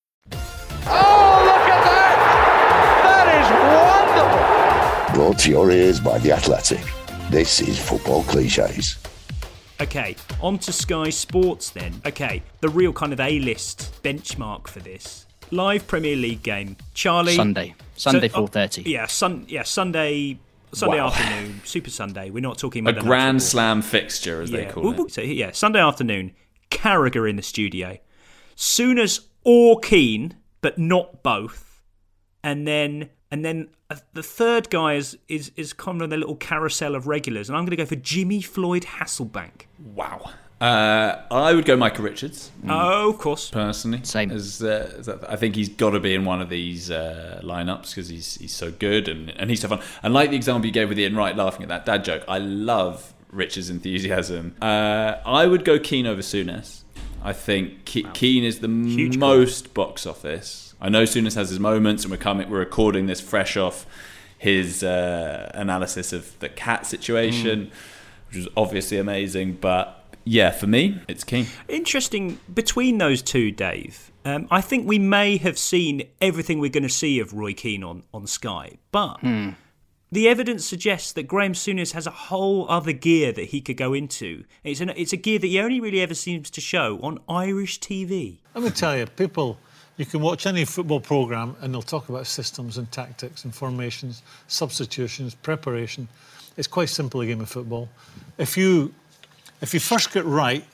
Oh, look at that! That is wonderful! Brought to your ears by The Athletic. This is Football Cliches. Okay, on to Sky Sports then. Okay, the real kind of A-list benchmark for this live Premier League game. Charlie. Sunday. Sunday, So- oh, 4:30. Yeah, sun. Yeah, Sunday. Sunday Wow. afternoon, Super Sunday. We're not talking about A Grand Slam fixture, as they yeah. call Well, it. So yeah, Sunday afternoon, Carragher in the studio, Souness or Keane, but not both, and then and then uh, the third guy is is is kind of the little carousel of regulars, and I'm going to go for Jimmy Floyd Hasselbaink. Wow. Uh, I would go Michael Richards. Oh, of course. Personally, same. As, uh, as I think he's got to be in one of these uh, lineups because he's he's so good and, and he's so fun. And like the example you gave with Ian Wright laughing at that dad joke, I love Richards' enthusiasm. Uh, I would go Keane over Souness. I think Ke- Keane is the most box office. I know Souness has his moments, and we're coming, we're recording this fresh off his uh, analysis of the cat situation, which was obviously amazing. But yeah, for me, it's Keane. Interesting between those two, Dave. Um, I think we may have seen everything we're going to see of Roy Keane on, on Sky, but the evidence suggests that Graeme Souness has a whole other gear that he could go into. It's, an, it's a gear that he only really ever seems to show on Irish TV. Let me tell you, people, you can watch any football programme and they'll talk about systems and tactics and formations, substitutions, preparation. It's quite simple, a game of football. If you, if you first get right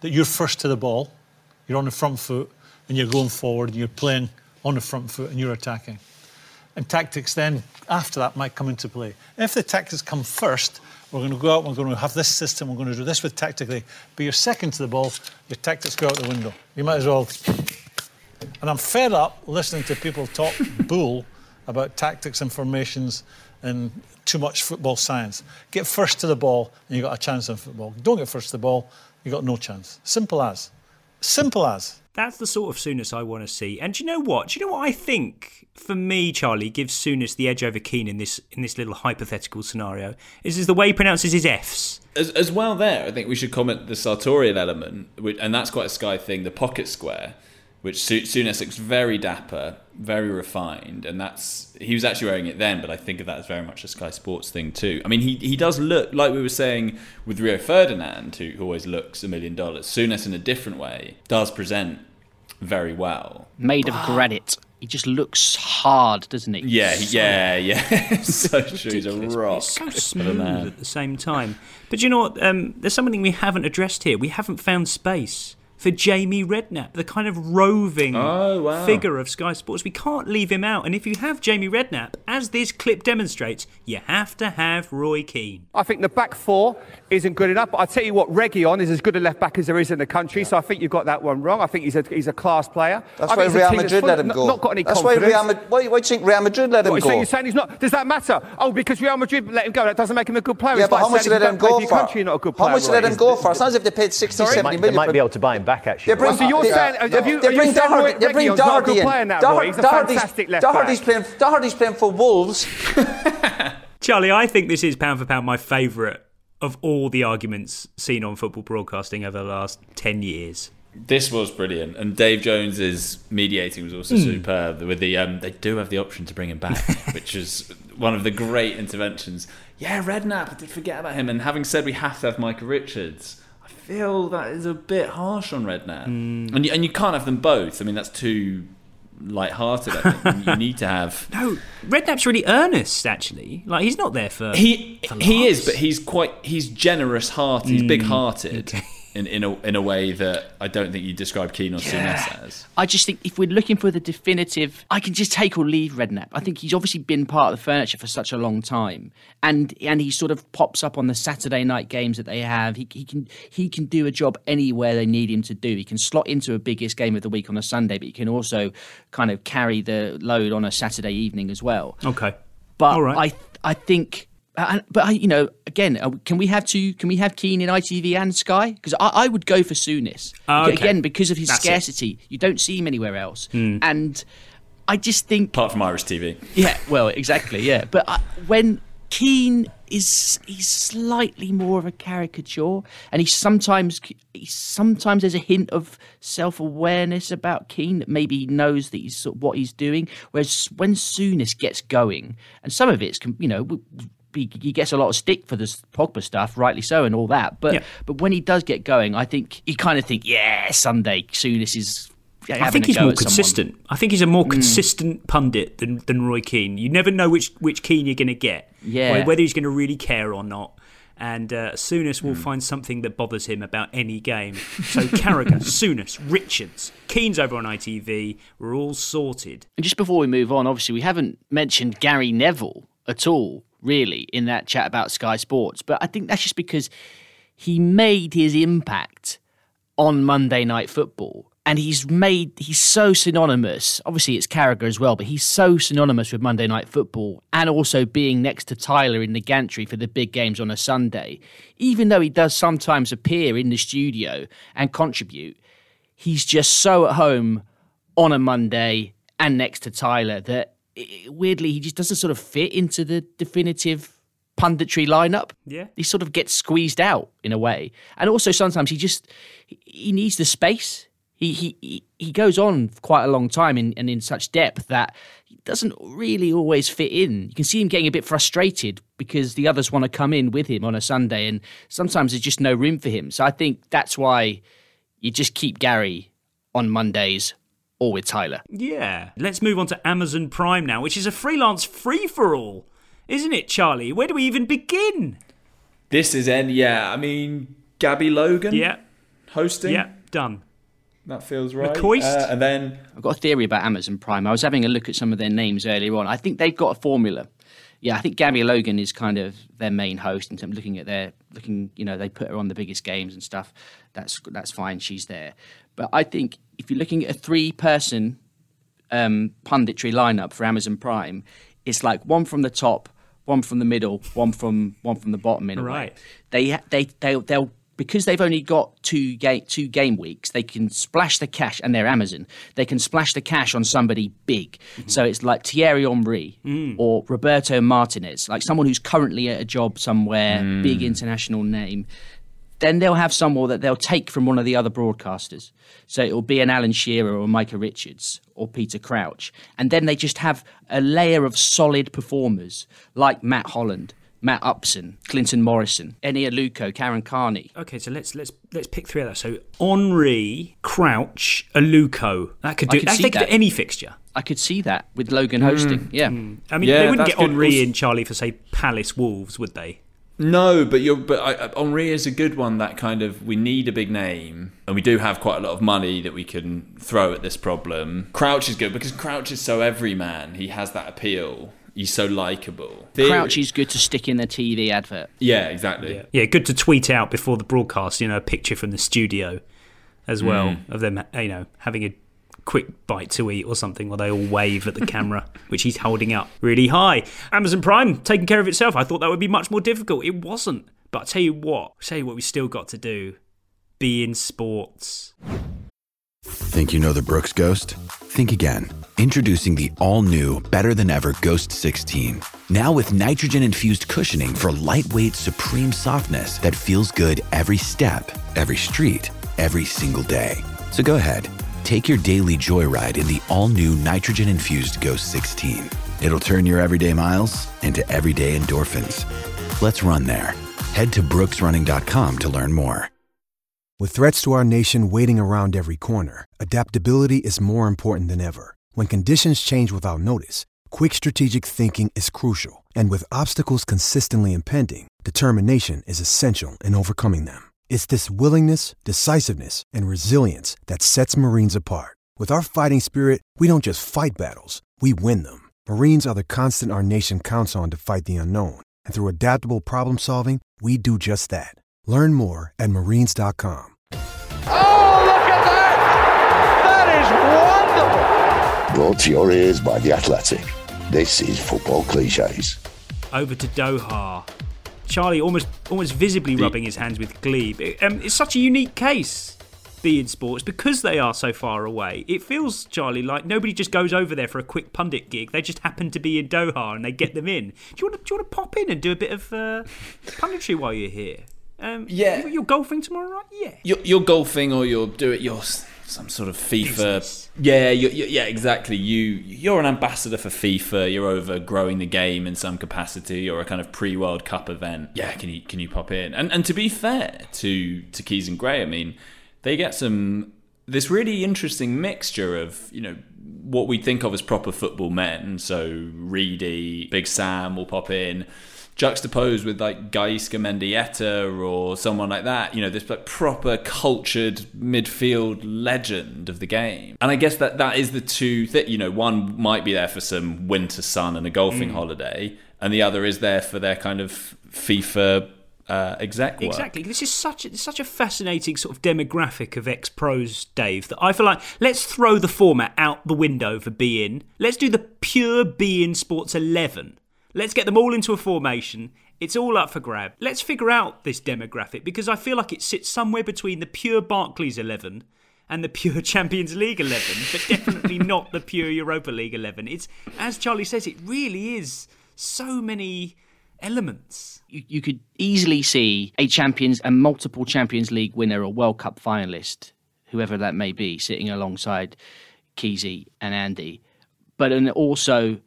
that you're first to the ball, you're on the front foot and you're going forward and you're playing on the front foot and you're attacking. And tactics then, after that, might come into play. If the tactics come first, we're going to go out, we're going to have this system, we're going to do this with tactically, but you're second to the ball, your tactics go out the window. You might as well. And I'm fed up listening to people talk bull about tactics and formations and too much football science. Get first to the ball and you've got a chance in football. Don't get first to the ball, you've got no chance. Simple as. Simple as. That's the sort of Souness I want to see. And do you know what? Do you know what I think for me, Charlie, gives Souness the edge over Keane in this in this little hypothetical scenario? Is is the way he pronounces his Fs. As, as well, there, I think we should comment the sartorial element, which, and that's quite a Sky thing. The pocket square, which Su- Souness looks very dapper, very refined, and that's he was actually wearing it then. But I think of that as very much a Sky Sports thing too. I mean, he he does look like we were saying with Rio Ferdinand, who, who always looks a million dollars. Souness, in a different way, does present very well. Made of granite. He just looks hard, doesn't he? Yeah, he- yeah, yeah. So true. He's a rock. It's so smooth man. at the same time. But you know what? Um, there's something we haven't addressed here. We haven't found space for Jamie Redknapp, the kind of roving Oh, wow. figure of Sky Sports. We can't leave him out. And if you have Jamie Redknapp, as this clip demonstrates, you have to have Roy Keane. I think the back four isn't good enough. But I tell you what, Reguilon is as good a left back as there is in the country. So I think you've got that one wrong. I think he's a he's a class player. That's I why think it's a Real Madrid let him not- go. Not got any That's why confidence. Real Madrid. Why, why do you think Real Madrid let him What, go? So you're saying he's not? Does that matter? Oh, because Real Madrid let him go. That doesn't make him a good player. yeah, It's but like how much saying did they if let him go for your for? country, not a good How much did they let him go for? It's not as if they paid 60, Sorry? 70 Might- million. they might be able to buy him back, actually. They bring, Well, so you're they, saying- have you- they are you bring saying Doherty, they bring Reguilon's not a Doherty in. player now, Doher- Roy? He's a Doherty's- fantastic left Doherty's back. playing, Doherty's playing for Wolves. Charlie, I think this is pound for pound my favourite of all the arguments seen on football broadcasting over the last 10 years. This was brilliant, and Dave Jones's mediating was also Mm. superb. With the um, they do have the option to bring him back, which is one of the great interventions. Yeah, Redknapp, I did forget about him. And having said we have to have Michael Richards, I feel that is a bit harsh on Redknapp, Mm. and you, and you can't have them both. I mean, that's too light-hearted. I think you need to have. No, Redknapp's really earnest, actually. Like, he's not there for. He for he is, but he's quite he's generous hearted. He's Mm, big hearted in in a in a way that I don't think you describe Keane or Souness as. I just think if we're looking for the definitive, I can just take or leave Redknapp. I think he's obviously been part of the furniture for such a long time, and and he sort of pops up on the Saturday night games that they have. He, he can he can do a job anywhere they need him to do. He can slot into a biggest game of the week on a Sunday, but he can also kind of carry the load on a Saturday evening as well. Okay. But All right. I I think. Uh, but I, you know, again, uh, can we have two? Can we have Keane in ITV and Sky? Because I, I would go for Souness Ah, okay. again because of his That's it. scarcity. You don't see him anywhere else, Hmm. and I just think, Apart from Irish TV. yeah, well, exactly, yeah. But I, when Keane is he's slightly more of a caricature, and he sometimes he sometimes there's a hint of self awareness about Keane that maybe he knows that he's sort of what he's doing. Whereas when Souness gets going, and some of it's you know. He, he gets a lot of stick for this Pogba stuff, rightly so, and all that. But Yeah. but when he does get going, I think you kind of think, yeah, Sunday Souness is I think he's more at someone. consistent. I think he's a more Mm. consistent pundit than, than Roy Keane. You never know which which Keane you're going to get, Yeah. whether he's going to really care or not. And uh, Souness Hmm. will find something that bothers him about any game. So Carragher, Souness, Richards, Keane's over on ITV. We're all sorted. And just before we move on, obviously we haven't mentioned Gary Neville at all, really, in that chat about Sky Sports. But I think that's just because he made his impact on Monday Night Football. And he's made, he's so synonymous. Obviously, it's Carragher as well, but he's so synonymous with Monday Night Football and also being next to Tyler in the gantry for the big games on a Sunday. Even though he does sometimes appear in the studio and contribute, he's just so at home on a Monday and next to Tyler that weirdly he just doesn't sort of fit into the definitive punditry lineup. Yeah. He sort of gets squeezed out in a way. And also sometimes he just he- needs the space. He he he- he goes on for quite a long time in, and in such depth that he doesn't really always fit in. You can see him getting a bit frustrated because the others want to come in with him on a Sunday and sometimes there's just no room for him. So I think that's why you just keep Gary on Mondays or with Tyler. Yeah. Let's move on to Amazon Prime now, which is a freelance free for all, isn't it, Charlie? Where do we even begin? This is N. Yeah, I mean Gabby Logan. Yeah. hosting. Yeah, done. That feels right. McCoist? Uh, and then I've got a theory about Amazon Prime. I was having a look at some of their names earlier on. I think they've got a formula. Yeah, I think Gabby Logan is kind of their main host in terms of looking at their looking. You know, they put her on the biggest games and stuff. That's that's fine. She's there. But I think if you're looking at a three-person um, punditry lineup for Amazon Prime, it's like one from the top, one from the middle, one from one from the bottom. In a way, Right. they they they they'll because they've only got two game two game weeks. They can splash the cash, and they're Amazon. They can splash the cash on somebody big. So it's like Thierry Henry Mm. or Roberto Martinez, like someone who's currently at a job somewhere, Mm. big international name. Then they'll have someone that they'll take from one of the other broadcasters. So it will be an Alan Shearer or Micah Richards or Peter Crouch. And then they just have a layer of solid performers like Matt Holland, Matt Upson, Clinton Morrison, Eni Aluko, Karen Carney. Okay, so let's let's let's pick three of those. So Henry, Crouch, Aluko. That could I do. could I see think that. any fixture. I could see that with Logan hosting. Hmm. Yeah. I mean, Yeah, they wouldn't get good. Henry Also- in Charlie for say Palace Wolves, would they? No, but you're but I, I- Henry is a good one. That kind of we need a big name, and we do have quite a lot of money that we can throw at this problem. Crouch is good because Crouch is so everyman. He has that appeal. He's so likable. Crouch is good to stick in the TV advert. Yeah, exactly. Yeah, good to tweet out before the broadcast. You know, a picture from the studio as well Mm. of them. You know, having a quick bite to eat or something while they all wave at the camera, which he's holding up really high. Amazon Prime taking care of itself. I thought that would be much more difficult. It wasn't. But I tell you what, I'll tell you what we still got to do. beIN sports. Think you know the Brooks Ghost? Think again. Introducing the all new, better than ever Ghost 16. Now with nitrogen infused cushioning for lightweight, supreme softness that feels good every step, every street, every single day. So go ahead, take your daily joyride in the all new nitrogen infused Ghost 16. It'll turn your everyday miles into everyday endorphins. Let's run there. Head to brooksrunning.com to learn more. With threats to our nation waiting around every corner, adaptability is more important than ever. When conditions change without notice, quick strategic thinking is crucial. And with obstacles consistently impending, determination is essential in overcoming them. It's this willingness, decisiveness, and resilience that sets Marines apart. With our fighting spirit, we don't just fight battles, we win them. Marines are the constant our nation counts on to fight the unknown. And through adaptable problem solving, we do just that. Learn more at marines.com. Oh, look at that! That is wonderful! Brought to your ears by The Athletic. This is Football Cliches. over to Doha. Charlie almost almost visibly rubbing his hands with glee. But, um, it's such a unique case, beIN sports, because they are so far away. It feels, Charlie, like nobody just goes over there for a quick pundit gig. They just happen to be in Doha and they get them in. Do you want to, do you want to pop in and do a bit of uh, punditry while you're here? Um, Yeah. you- You're golfing tomorrow, right? Yeah. You're, you're golfing or you're do it. You're s- some sort of FIFA. Yeah, you you yeah, exactly. You you're an ambassador for FIFA. You're over growing the game in some capacity, or a kind of pre World Cup event. Yeah, can you can you pop in? And and to be fair to to Keys and Gray, I mean, they get some this really interesting mixture of you know what we think of as proper football men. So Reedy, Big Sam will pop in, juxtaposed with like Gaizka Mendieta or someone like that. You know, this like proper cultured midfield legend of the game. And I guess that that is the two that you know one might be there for some winter sun and a golfing Mm. holiday, and the other is there for their kind of FIFA. Uh, exec work. Exactly. This is such a, such a fascinating sort of demographic of ex pros, Dave, that I feel like let's throw the format out the window for beIN. Let's do the pure beIN Sports 11. Let's get them all into a formation. It's all up for grab. Let's figure out this demographic because I feel like it sits somewhere between the pure Barclays 11 and the pure Champions League 11, but definitely not the pure Europa League 11. It's, as Charlie says, it really is so many elements. You, you could easily see a Champions and multiple Champions League winner or World Cup finalist, whoever that may be, sitting alongside Keezy and Andy, but and also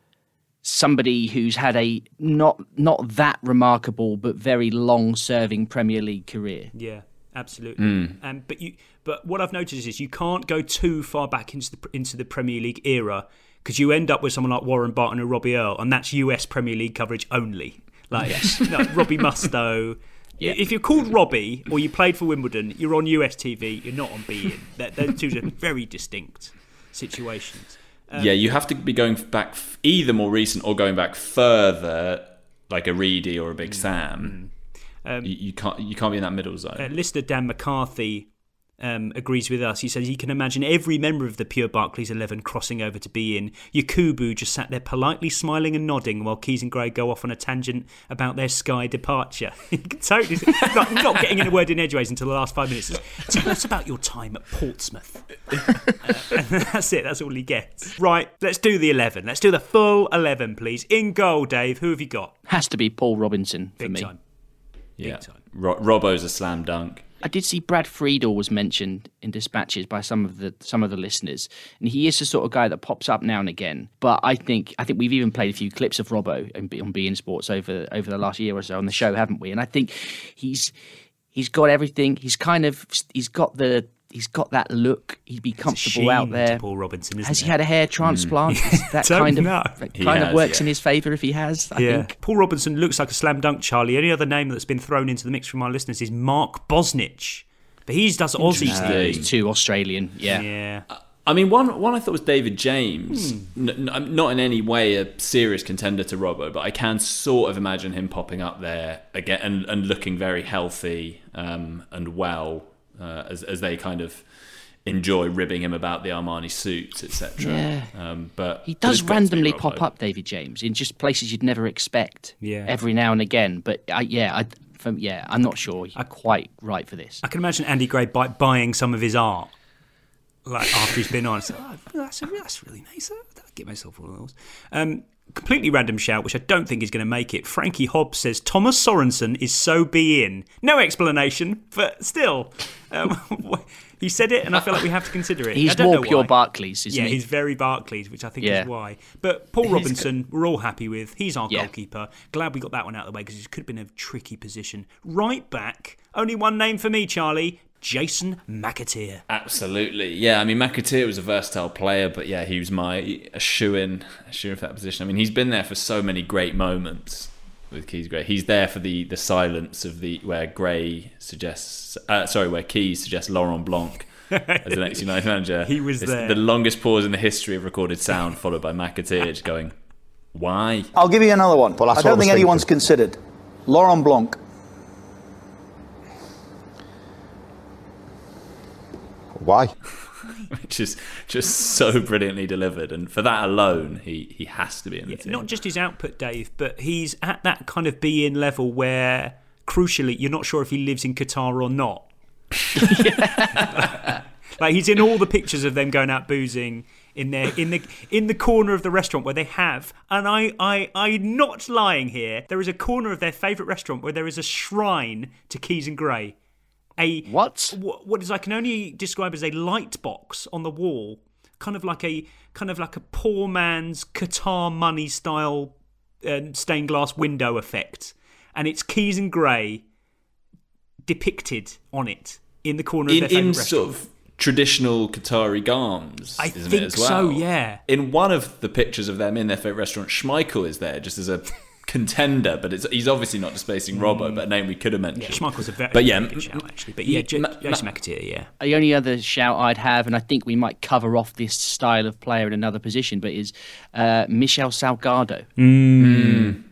somebody who's had a not not that remarkable but very long serving Premier League career. Yeah, absolutely. Mm. Um, but you, but what I've noticed is you can't go too far back into the into the Premier League era because you end up with someone like Warren Barton or Robbie Earle, and that's US Premier League coverage only. Like no, Robbie Mustoe. If you're called Robbie or you played for Wimbledon, you're on US TV. You're not on beIN. They're, they're two very distinct situations. Um, yeah, you have to be going back f- either more recent or going back further, like a Reedy or a Mm. Big Sam. Um, you, you can't you can't be in that middle zone. Uh, listener Dan McCarthy um, agrees with us. He says he can imagine every member of the Pure Barclays 11 crossing over to beIN. Yakubu just sat there politely smiling and nodding while Keys and Gray go off on a tangent about their Sky departure. Totally not, not getting in a word in edgeways until the last five minutes. Tell us about your time at Portsmouth. Uh, and that's it. That's all he gets. Right, let's do the 11. Let's do the full 11, please. In goal, Dave, who have you got? Has to be Paul Robinson for Big me. time. yeah, Ro- Robbo's a slam dunk. I did see Brad Friedel was mentioned in dispatches by some of the some of the listeners, and he is the sort of guy that pops up now and again. But I think I think we've even played a few clips of Robbo on, B- on beIN Sports over over the last year or so on the show, haven't we? And I think he's he's got everything. He's kind of he's got the he's got that look. He'd be comfortable out shame to there. Paul Robinson, isn't has he it? had a hair transplant? Mm. That Don't kind of know. that He kind has, of works yeah. in his favour if he has. I yeah. think. Paul Robinson looks like a slam dunk, Charlie. Any other name that's been thrown into the mix from our listeners is Mark Bosnich. But he does Aussie Interesting. stuff. He's too Australian, yeah. Yeah. I mean, one one I thought was David James. Hmm. N- n- not in any way a serious contender to Robbo, but I can sort of imagine him popping up there again and, and looking very healthy um, and well uh, as as they kind of enjoy ribbing him about the Armani suits, etc. Yeah. Um, but He does it's got to be randomly Robbo. pop up, David James, in just places you'd never expect. Yeah. Every now and again, but I, yeah, I, from, yeah, I'm not sure you're quite right for this. I can imagine Andy Gray buy, buying some of his art. Like after he's been on, so, oh, that's, that's really nice. I'll get myself one of those. Um, completely random shout, which I don't think is going to make it. Frankie Hobbs says Thomas Sorensen is so beIN. No explanation, but still, um, he said it, and I feel like we have to consider it. He's I don't more know pure why. Barclays, isn't yeah, he? he's very Barclays, which I think Yeah. is why. But Paul He's Robinson, we're all happy with. He's our Yeah. goalkeeper. Glad we got that one out of the way because it could have been a tricky position. Right back, only one name for me, Charlie. Jason McAteer. Absolutely, yeah. I mean, McAteer was a versatile player, but yeah, he was my a shoe in, a shoe in for that position. I mean, he's been there for so many great moments with Keys Gray. He's there for the the silence of the where Gray suggests, uh, sorry, where Keys suggests Laurent Blanc as the next United manager. He was It's there. The longest pause in the history of recorded sound, followed by McAteer going, "Why?" I'll give you another one. Well, I don't was think anyone's considered. Laurent Blanc. Why? Which is just so brilliantly delivered, and for that alone, he he has to beIN the team. Not just his output, Dave, but he's at that kind of be in level where, crucially, you're not sure if he lives in Qatar or not. like he's in all the pictures of them going out boozing in their in the in the corner of the restaurant where they have and I I I'm not lying here. There is a corner of their favourite restaurant where there is a shrine to Keys and Gray. A what? What, what is I can only describe as a light box on the wall, kind of like a kind of like a poor man's Qatar money style um, stained glass window effect, and it's Keys and Gray depicted on it in the corner of in, their in restaurant. sort of traditional Qatari garms. I isn't think it, as well? so, yeah. In one of the pictures of them in their favourite restaurant, Schmeichel is there just as a contender, but it's, he's obviously not displacing Robbo, but a name we could have mentioned. Yeah, Schmeichel's a very, but yeah, very good shout, actually. But yeah, J- Jason McAteer, yeah. The only other shout I'd have, and I think we might cover off this style of player in another position, but is uh, Michel Salgado. Mm.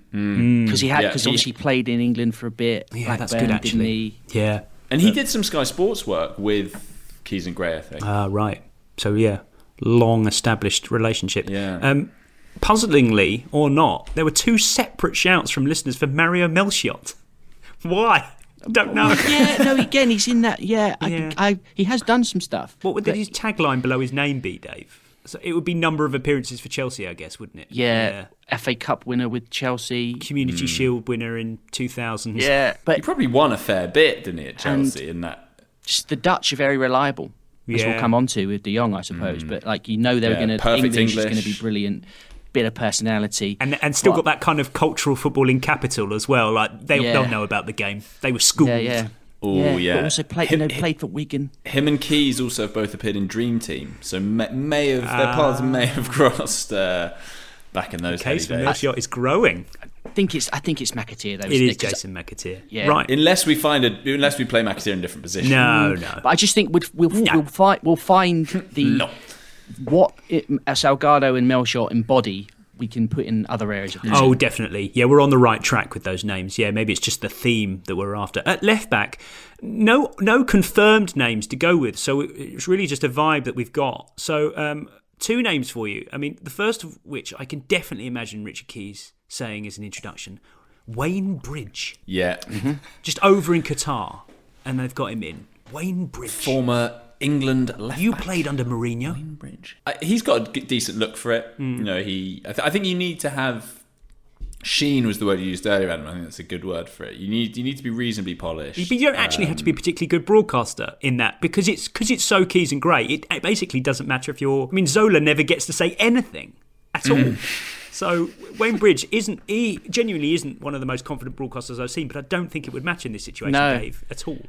Because he had, Yeah, because he- played in England for a bit. Yeah, that's Blackburn, good, Didn't actually. he? Yeah. And he did some Sky Sports work with Keys and Gray, I think. Ah, right. So yeah, long established relationship. Yeah. Um, puzzlingly or not, there were two separate shouts from listeners for Mario Melchiot. Why? Don't know. yeah, no, again, he's in that. Yeah, Yeah. I, I, he has done some stuff. What would his tagline below his name be, Dave? So it would be number of appearances for Chelsea, I guess, wouldn't it? Yeah, FA Cup winner with Chelsea. Community hmm. Shield winner in 2000. Yeah, but he probably won a fair bit, didn't he, at Chelsea? in that, just the Dutch are very reliable. As Yeah. we'll come on to with De Jong, I suppose. Hmm. But like you know, they're Yeah, going to perfect English, is going to be brilliant. Bit of personality, And, and still But- got that kind of cultural footballing capital as well. Like they, Yeah. they'll know about the game. They were schooled. Yeah, yeah. Oh Yeah, yeah. but also played- you know, played for Wigan. Him and Keys also have both appeared in Dream Team, so may, may have their paths may have crossed uh, back in those The case for days. Melchiot is growing. I think it's I think it's McAteer though. It isn't is 'Cause- Jason McAteer. Yeah. Right. Unless we find a, unless we play McAteer in a different position. No, no. But I just think we'd, we'll we'll find we'll find the what it, Salgado and Melchiot embody. We can put in other areas of the Oh, team. definitely. Yeah, we're on the right track with those names. Yeah, maybe it's just the theme that we're after. At left back, no no confirmed names to go with, so it's really just a vibe that we've got. So, um, two names for you. I mean, the first of which I can definitely imagine Richard Keys saying as an introduction Wayne Bridge. Yeah. Just over in Qatar, and they've got him in. Wayne Bridge. Former England left You back. played under Mourinho. Uh, he's got a g- decent look for it. Mm. You know, he. I, th- I think you need to have. Sheen was the word you used earlier, Adam. I think that's a good word for it. You need you need to be reasonably polished. But you don't actually have to be a particularly good broadcaster in that because it's because it's so Keys and Gray. It, it basically doesn't matter if you're. I mean, Zola never gets to say anything at all. Mm. So Wayne Bridge isn't he genuinely isn't one of the most confident broadcasters I've seen, but I don't think it would match in this situation, No. Dave, at all.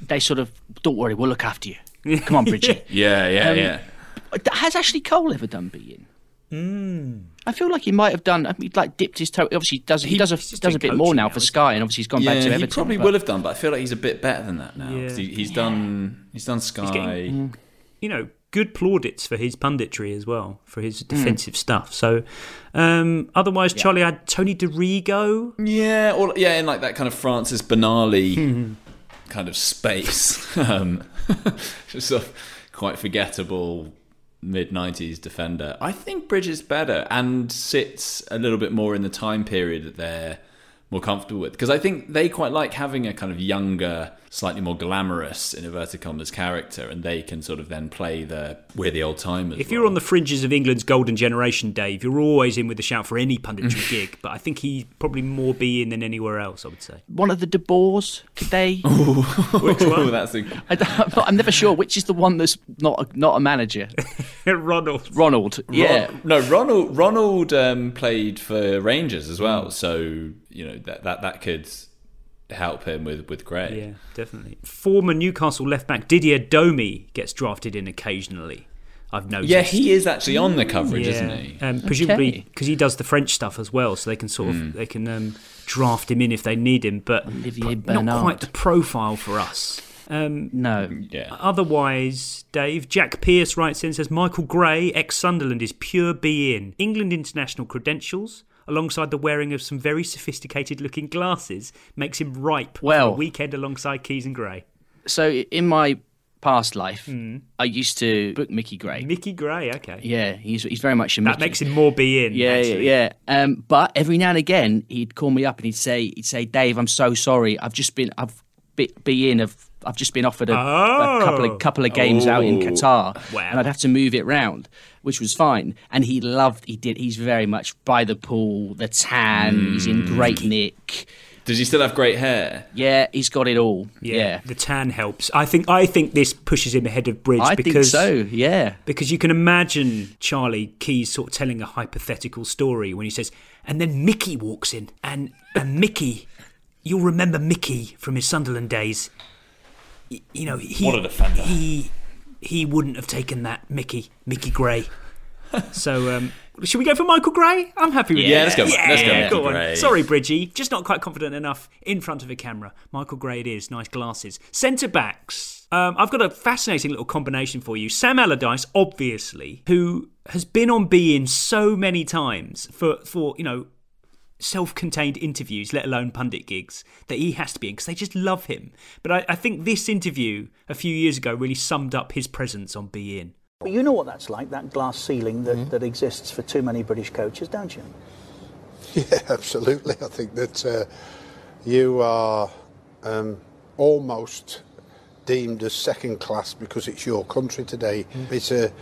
They sort of don't worry, we'll look after you. Come on, Bridgie. Yeah, yeah, Um, yeah. Has Ashley Cole ever done beIN? Mm. I feel like he might have done. I mean, like dipped his toe. Obviously, he does he, He- does a, does a bit more now now, for Sky, and obviously he's gone yeah, back to he Everton. probably but- will have done, but I feel like he's a bit better than that now. Yeah. He, he's done. He's done Sky. getting- You know, good plaudits for his punditry as well, for his defensive stuff. So, um, otherwise, Charlie had Tony Dorigo. Yeah, or yeah, in like that kind of Francis Benali kind of space. um, just sort of quite forgettable mid '90s defender. I think Bridge is better and sits a little bit more in the time period that they're more comfortable with because I think they quite like having a kind of younger, slightly more glamorous in inverted commas character, and they can sort of then play the we're the old timers. If you're on the fringes of England's golden generation, Dave, you're always in with a shout for any punditry gig. But I think he'd probably more beIN than anywhere else. I would say. One of the De Boers, could they? Which one? that's a I don't, I'm, not, I'm never sure which is the one that's not a, not a manager. Ronald. Ronald. Yeah. Ron- no, Ronald. Ronald um, played for Rangers as well, so you know that that that could help him with with Gray. Yeah, definitely. Former Newcastle left back Didier Domi gets drafted in occasionally. I've noticed. Yeah, he is actually on the coverage, isn't he? Um, presumably Okay. because he does the French stuff as well, so they can sort of Hmm. they can um, draft him in if they need him, but, Olivier not Bernard. quite the profile for us. Um, no. Yeah. Otherwise, Dave, Jack Pierce writes in says Michael Gray, ex Sunderland, is pure beIN. England international credentials, alongside the wearing of some very sophisticated looking glasses, makes him ripe for a Well- weekend alongside Keys and Gray. So in my past life, I used to book Mickey Gray. Mickey Gray, okay. Yeah, he's he's very much a That makes him more beIN. Yeah, actually. yeah, yeah. Um, but every now and again, he'd call me up and he'd say, he'd say, Dave, I'm so sorry. I've just been, I've be, be in, I've, I've just been offered a, a couple Oh. of couple of games out in Oh. Qatar, Wow. and I'd have to move it round, which was fine. And he loved, he did. He's very much by the pool, the tan. He's in hmm. great nick. Does he still have great hair? Yeah, he's got it all. Yeah, Yeah. the tan helps. I think I think this pushes him ahead of Bridge I think because so, yeah. Because you can imagine Charlie Keys sort of telling a hypothetical story when he says, and then Mickey walks in, and and Mickey, you'll remember Mickey from his Sunderland days. You know, he What a defender. he he wouldn't have taken that Mickey, Mickey Gray. so, um, should we go for Michael Gray? I'm happy with Yeah, let's go- Yeah, let's go go Michael on. Gray. Sorry, Bridgie, just not quite confident enough in front of a camera. Michael Gray it is. Nice glasses. Centre backs. Um, I've got a fascinating little combination for you. Sam Allardyce, obviously, who has been on beIN so many times for for you know self-contained interviews, let alone pundit gigs, that he has to be in because they just love him. But I, I think this interview a few years ago really summed up his presence on beIN. But you know what that's like, that glass ceiling that, that exists for too many British coaches, don't you? Yeah, absolutely. I think that uh, you are um, almost deemed as second class because it's your country today. It's a,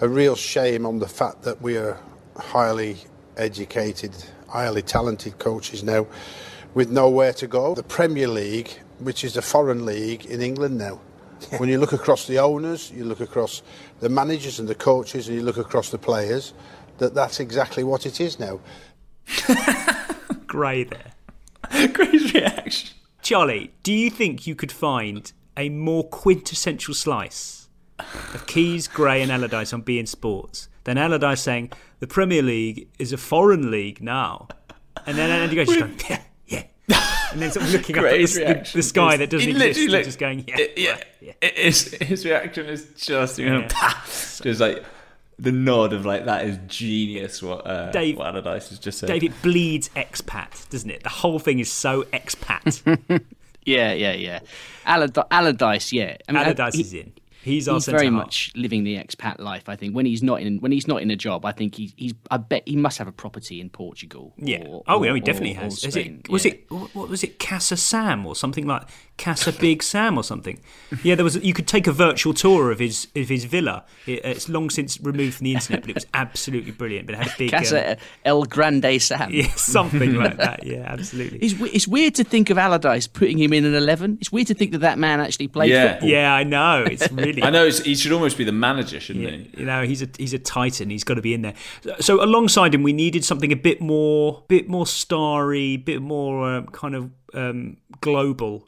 a real shame on the fact that we are highly educated, highly talented coaches now with nowhere to go. The Premier League, which is a foreign league in England now. When you look across the owners, you look across the managers and the coaches, and you look across the players, that that's exactly what it is now. Gray there. Gray's reaction. Charlie, do you think you could find a more quintessential slice of Keys, Gray, and Allardyce on beIN sports than Allardyce saying the Premier League is a foreign league now, and then Andy Gray just going yeah, yeah, and then sort of looking up at Gray's the, the, the sky that doesn't exist, literally and just going yeah, yeah, right, yeah. His, his reaction is just you know, just like the nod of like that is genius. What uh, Dave- what Allardyce has just said. Dave, it bleeds expat, doesn't it? The whole thing is so expat. Yeah, yeah, yeah. Allard- Allardyce, yeah. I mean, Allardyce he- is in. He's our he's centre very half. much living the expat life. I think when he's not in when he's not in a job, I think he's he's. I bet he must have a property in Portugal. Yeah. or- oh, yeah, he definitely or- or has. Is it? Was yeah. it? What what was it? Casa Sam or something like Casa Big Sam or something? Yeah, there was. You could take a virtual tour of his of his villa. It, it's long since removed from the internet, but it was absolutely brilliant. But it had a big Casa um, El Grande Sam? yeah, something like that. Yeah, absolutely. It's, it's weird to think of Allardyce putting him in an eleven. It's weird to think that that man actually played Yeah. football. Yeah, I know. It's really. I know it's, he should almost be the manager, shouldn't Yeah, he? you know, he's a he's a titan. He's got to be in there. So alongside him, we needed something a bit more, bit more starry, bit more um, kind of um, global.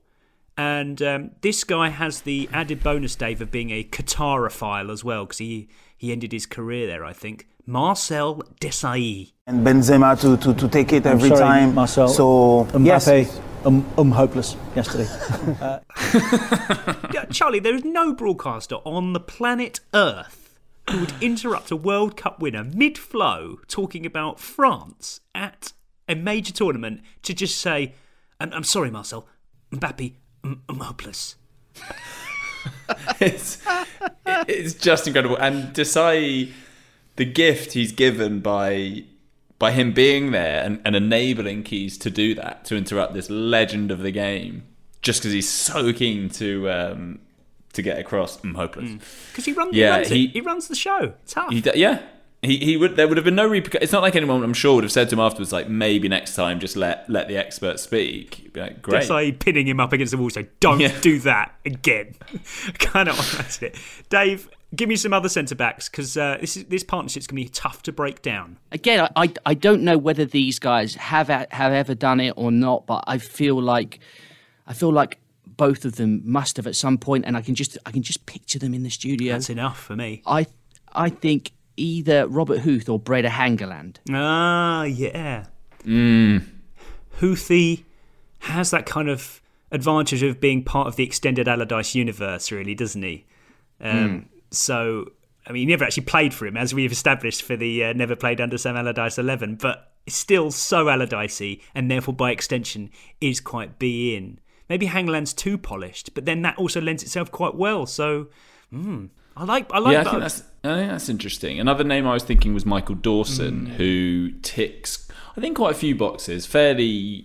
And um, this guy has the added bonus, Dave, of being a Qatarophile as well, because he he ended his career there. I think Marcel Desailly. And Benzema to, to, to take it I'm every sorry, time. Marcel. So, Mbappe, yes. Um, um, hopeless yesterday. uh, Charlie, there is no broadcaster on the planet Earth who would interrupt a World Cup winner mid flow talking about France at a major tournament to just say, I'm, I'm sorry, Marcel, Mbappe, I'm, I'm hopeless. it's, it's just incredible. And Desailly, the gift he's given by by him being there and, and enabling Keys to do that, to interrupt this legend of the game, just because he's so keen to um, to get across. I'm hopeless. Because he, run, Yeah, he, runs he- it. he runs the show. Tough. He, yeah. He, he would there would have been no repercussions. It's not like anyone I'm sure would have said to him afterwards like maybe next time just let let the expert speak. Like, Great. Desailly pinning him up against the wall, so don't Yeah. do that again. kind of it. Dave, give me some other centre backs because uh, this is, this partnership's going to be tough to break down. Again, I, I, I don't know whether these guys have have ever done it or not, but I feel like I feel like both of them must have at some point, and I can just I can just picture them in the studio. That's enough for me. I I think either Robert Huth or Brede Hangeland. Ah, yeah. Mm. Houthi has that kind of advantage of being part of the extended Allardyce universe, really, doesn't he? Um, So, I mean, he never actually played for him, as we've established for the uh, never played under Sam Allardyce 11, but still so Allardycey, and therefore, by extension, is quite beIN. Maybe Hangeland's too polished, but then that also lends itself quite well. So, mm, I like, I like yeah, I think that's I think that's interesting. Another name I was thinking was Michael Dawson, Mm. who ticks I think quite a few boxes. Fairly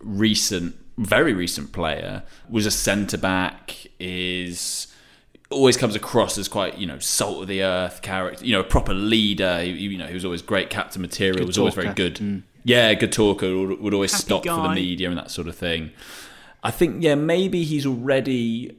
recent, very recent player. Was a centre back. Is always comes across as quite you know salt of the earth character. You know, a proper leader. He, you know, he was always great captain material. Good was always very good. Mm. Yeah, good talker. Would, would always Happy stop for the media and that sort of thing. I think yeah, maybe he's already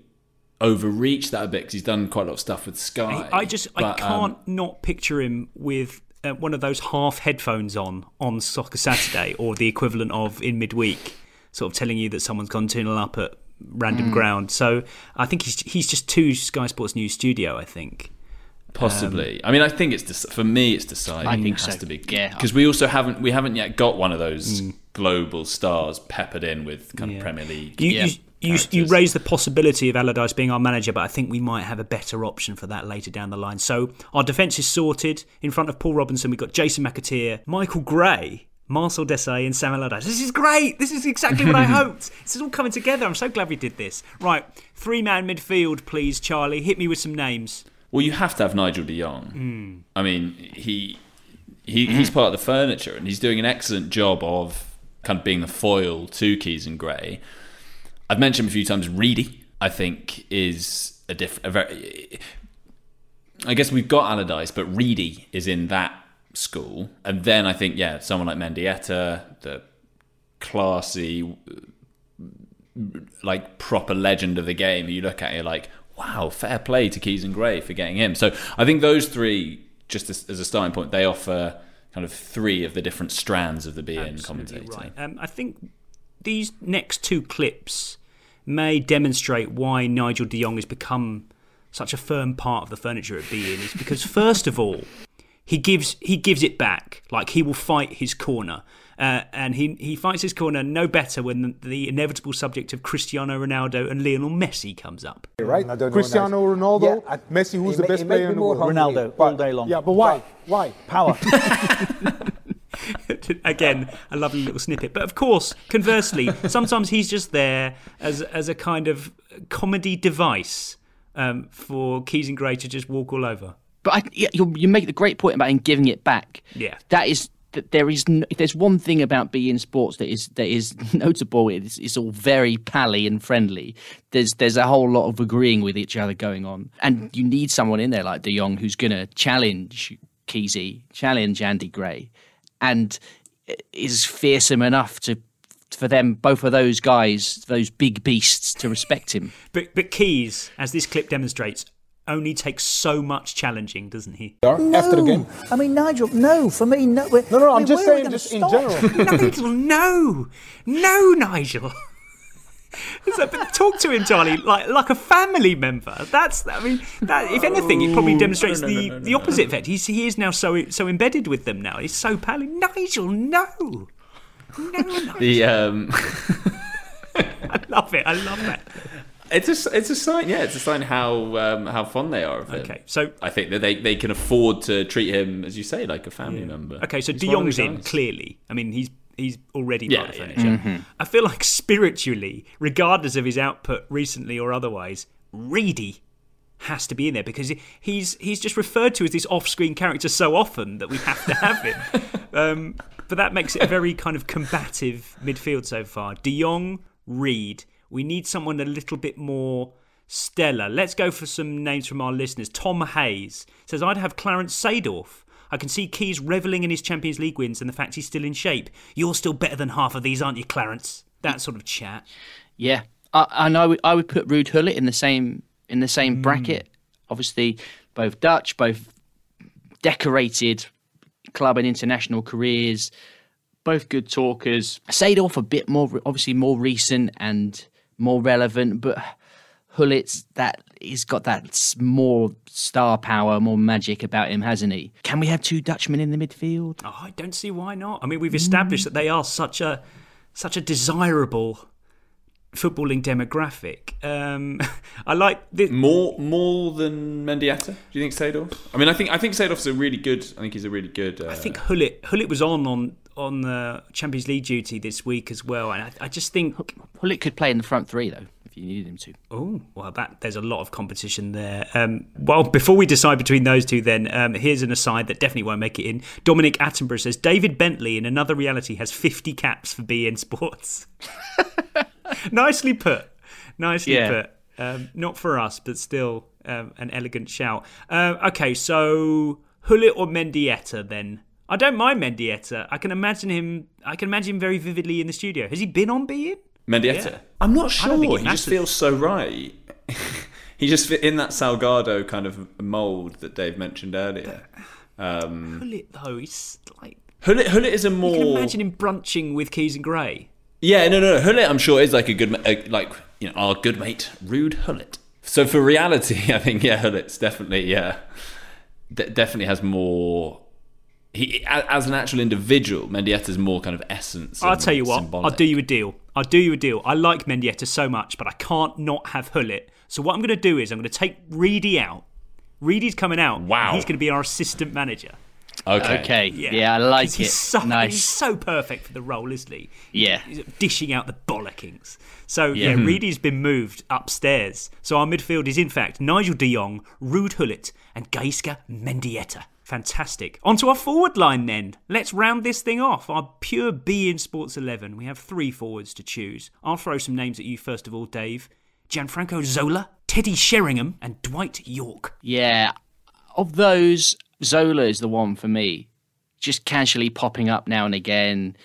overreached that a bit because he's done quite a lot of stuff with Sky. I just I But, um, can't not picture him with uh, one of those half headphones on on Soccer Saturday or the equivalent of in midweek, sort of telling you that someone's gone 2 0 up at random Mm. ground. So I think he's he's just too Sky Sports News studio. I think. Possibly. I mean, I think it's dec- for me. It's decided. I think it has so. to be. Yeah. Because we also haven't we haven't yet got one of those Mm. global stars peppered in with kind of Yeah. Premier League. You, you, you, you raise the possibility of Allardyce being our manager, but I think we might have a better option for that later down the line. So our defence is sorted. In front of Paul Robinson, we've got Jason McAteer, Michael Gray, Marcel Desailly, and Sam Allardyce. This is great. This is exactly what I hoped. This is all coming together. I'm so glad we did this. Right, three man midfield, please, Charlie. Hit me with some names. Well, you have to have Nigel De Jong. Mm. I mean, he he he's part of the furniture, and he's doing an excellent job of kind of being the foil to Keys and Gray. I've mentioned a few times. Reedy, I think, is a different. A very, I guess we've got Allardyce, but Reedy is in that school, and then I think yeah, someone like Mendieta, the classy, like proper legend of the game. You look at it, you're like, wow, fair play to Keys and Gray for getting him. So I think those three, just as, as a starting point, they offer kind of three of the different strands of the beIN commentator. Right. Um, I think these next two clips may demonstrate why Nigel De Jong has become such a firm part of the furniture at beIN is because first of all, he gives he gives it back. Like he will fight his corner. Uh, and he he fights his corner no better when the, the inevitable subject of Cristiano Ronaldo and Lionel Messi comes up. right? Cristiano Ronaldo, Messi, who's it the ma- best player in the world. hungry. Ronaldo, all day long. Yeah, but why? Why? Power. Again, a lovely little snippet. But of course, conversely, sometimes he's just there as as a kind of comedy device um, for Keys and Gray to just walk all over. But I, you, you make the great point about him giving it back. Yeah. that is that there is no, if there's one thing about beIN Sports that is that is notable. It's, it's all very pally and friendly. There's there's a whole lot of agreeing with each other going on, and you need someone in there like De Jong who's going to challenge Keezy, challenge Andy Gray, and is fearsome enough to for them both of those guys, those big beasts, to respect him. But but Keys, as this clip demonstrates, only takes so much challenging, doesn't he? No. I mean, Nigel, no, for me, no. No, no, I'm just saying, just in general. Nigel, no, no, Nigel. So, talk to him, Charlie, like like a family member. That's, I mean, that, if anything, it probably demonstrates no, no, the, no, no, the opposite effect. He's, he is now so so embedded with them now. He's so pally. Nigel, no, no, Nigel. The um, I love it. I love that. It's a it's a sign, yeah. It's a sign how um, how fond they are of him. Okay, so I think that they, they can afford to treat him, as you say, like a family member. Okay, so He's De Jong's in clearly. I mean, he's he's already Yeah, part of the yeah, furniture. yeah. Mhm. I feel like spiritually, regardless of his output recently or otherwise, Reedy has to be in there because he's he's just referred to as this off-screen character so often that we have to have him. um, but that makes it a very kind of combative midfield so far. De Jong, Reed. We need someone a little bit more stellar. Let's go for some names from our listeners. Tom Hayes says, I'd have Clarence Seedorf. I can see Keys revelling in his Champions League wins and the fact he's still in shape. You're still better than half of these, aren't you, Clarence? That sort of chat. Yeah, I, and I would I would put Ruud Gullit in the same in the same mm. bracket. Obviously, both Dutch, both decorated club and international careers, both good talkers. Seedorf a bit more, obviously more recent and more relevant, but Gullit's that he's got that more star power, more magic about him, hasn't he? Can we have two Dutchmen in the midfield? Oh, I don't see why not. I mean, we've established that they are such a such a desirable footballing demographic. Um, I like the, more more than Mendieta. Do you think Seedorf? I mean, I think I think Seedorf's a really good. I think he's a really good. Uh, I think Gullit Gullit was on on on the Champions League duty this week as well, and I, I just think Gullit could play in the front three though, if you needed him to. Oh well, that there's a lot of competition there. Um, well, before we decide between those two, then um, here's an aside that definitely won't make it in. Dominic Attenborough says David Bentley in another reality has 50 caps for beIN Sports. Nicely put. Nicely Yeah. put. Um, not for us, but still um, an elegant shout. Uh, okay, so Gullit or Mendieta then? I don't mind Mendieta. I can imagine him. I can imagine him very vividly in the studio. Has he been on beIN? Mendieta. Yeah. I'm not sure. He he just feels so right. he just fit in that Salgado kind of mold that Dave mentioned earlier. Um, Gullit though, he's like Gullit, Gullit is a you more can imagine him brunching with Keys and Gray. Yeah, no, no, no. Gullit, I'm sure is like a good, uh, like you know, our good mate Ruud Gullit. So for reality, I think yeah, Gullit's definitely yeah, de- definitely has more. He as an actual individual, Mendieta's more kind of essence. I'll tell you what, symbolic. I'll do you a deal. I'll do you a deal. I like Mendieta so much, but I can't not have Gullit. So what I'm going to do is I'm going to take Reedy out. Reedy's coming out. Wow. He's going to be our assistant manager. Okay. Okay. Yeah, I like 'Cause he's it. So, Nice. He's so perfect for the role, isn't he? Yeah. He's dishing out the bollockings. So yeah, Yeah. Hmm. Reedy's been moved upstairs. So our midfield is in fact Nigel De Jong, Ruud Gullit, and Gaizka Mendieta. Fantastic. On to our forward line then. Let's round this thing off. Our pure beIN Sports 11. We have three forwards to choose. I'll throw some names at you first of all, Dave. Gianfranco Zola, Teddy Sheringham, and Dwight Yorke. Yeah, of those, Zola is the one for me. Just casually popping up now and again,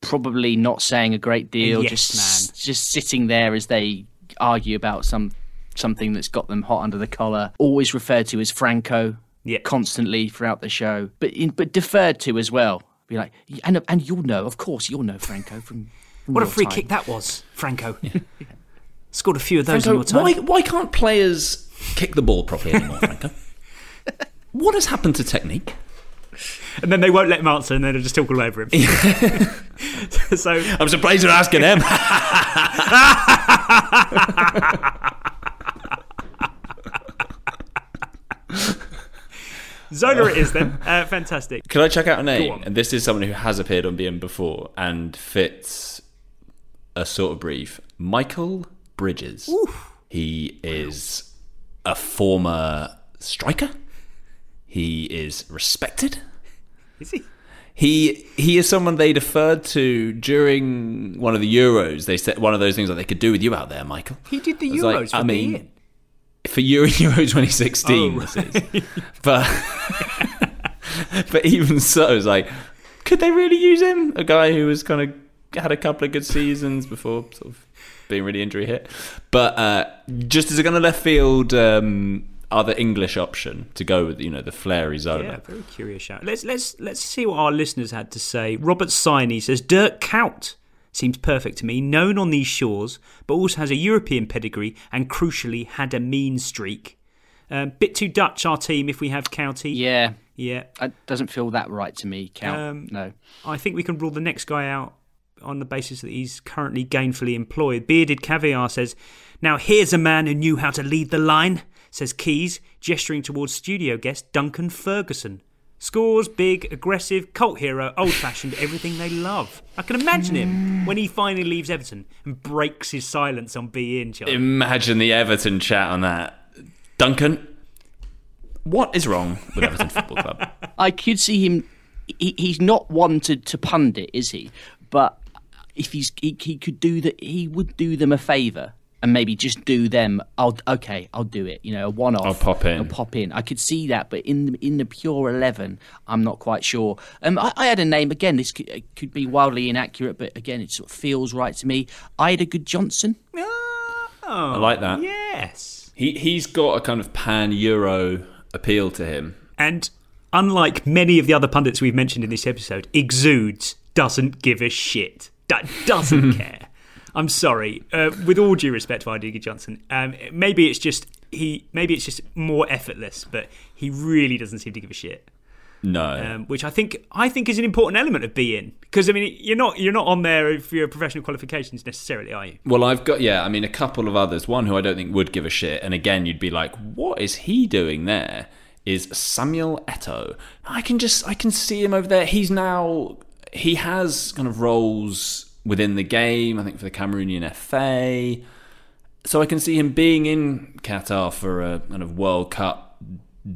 probably not saying a great deal. yes just just sitting there as they argue about some something that's got them hot under the collar. Always referred to as Franco. Yeah. Constantly throughout the show, but in, but deferred to as well. Be like, and and you'll know, of course, you'll know Franco from. from What a free time. kick that was, Franco. Scored a few of those in Franco, your time. why why can't players kick the ball properly anymore, Franco? what has happened to technique? And then they won't let him answer, and then they'll just talk all over him. so I'm surprised you're asking him. Zola it is then. Uh, fantastic. Can I check out a name? And this is someone who has appeared on beIN before and fits a sort of brief. Michael Bridges. He is a former striker. He is respected. Is he? He he is someone they deferred to during one of the Euros. They said one of those things that they could do with you out there, Michael. He did the Euros like, for I mean. For Euro Euro 2016. Oh, is. But but even so, it's like, could they really use him? A guy who was kind of had a couple of good seasons before sort of being really injury hit. But uh, just as a kind of left field um, other English option to go with, you know, the flary Zola. Yeah, very curious shout. Let's let's let's see what our listeners had to say. Robert Siney says Dirk Kuyt seems perfect to me. Known on these shores, but also has a European pedigree and crucially had a mean streak. Um, bit too Dutch our team if we have County. Yeah, yeah. It doesn't feel that right to me. Count. Um, no. I think we can rule the next guy out on the basis that he's currently gainfully employed. Bearded Caviar says, Now here's a man who knew how to lead the line, says Keys, gesturing towards studio guest Duncan Ferguson. Scores, big, aggressive, cult hero, old fashioned, everything they love. I can imagine him when he finally leaves Everton and breaks his silence on beIN, Charlie. Imagine the Everton chat on that. Duncan, what is wrong with Everton Football Club? I could see him. He, he's not one to, to pundit, is he? But if he's he, he could do that, he would do them a favour and maybe just do them. I'll okay, I'll do it. You know, a one off. I'll pop in. I'll pop in. I could see that, but in the, in the pure eleven, I'm not quite sure. Um, I, I had a name again. This could, could be wildly inaccurate, but again, it sort of feels right to me. Eidur Gudjohnsen. Oh, I like that. Yes. He he's got a kind of pan Euro appeal to him. And unlike many of the other pundits we've mentioned in this episode, exudes doesn't give a shit. That doesn't care. I'm sorry. Uh, with all due respect to Eidur Gudjohnsen, um, maybe it's just he. Maybe it's just more effortless, but he really doesn't seem to give a shit. No. Um, which I think I think is an important element of beIN because I mean you're not you're not on there for your professional qualifications necessarily, are you? Well, I've got yeah. I mean, a couple of others. One who I don't think would give a shit, and again, you'd be like, "What is he doing there? Is Samuel Eto'o? I can just I can see him over there. He's now he has kind of roles within the game. I think for the Cameroonian FA, so I can see him being in Qatar for a kind of World Cup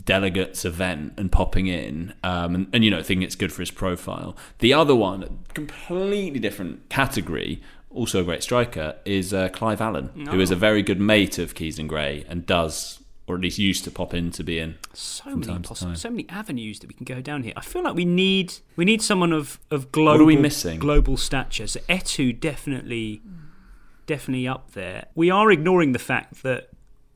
delegates event and popping in um, and, and you know thinking it's good for his profile the other one completely different category also a great striker is uh, Clive Allen who is a very good mate of Keys and Gray and does or at least used to pop in to beIN So many possible, so many avenues that we can go down here. I feel like we need we need someone of of global What are we missing? global stature. So Eto'o definitely definitely up there. We are ignoring the fact that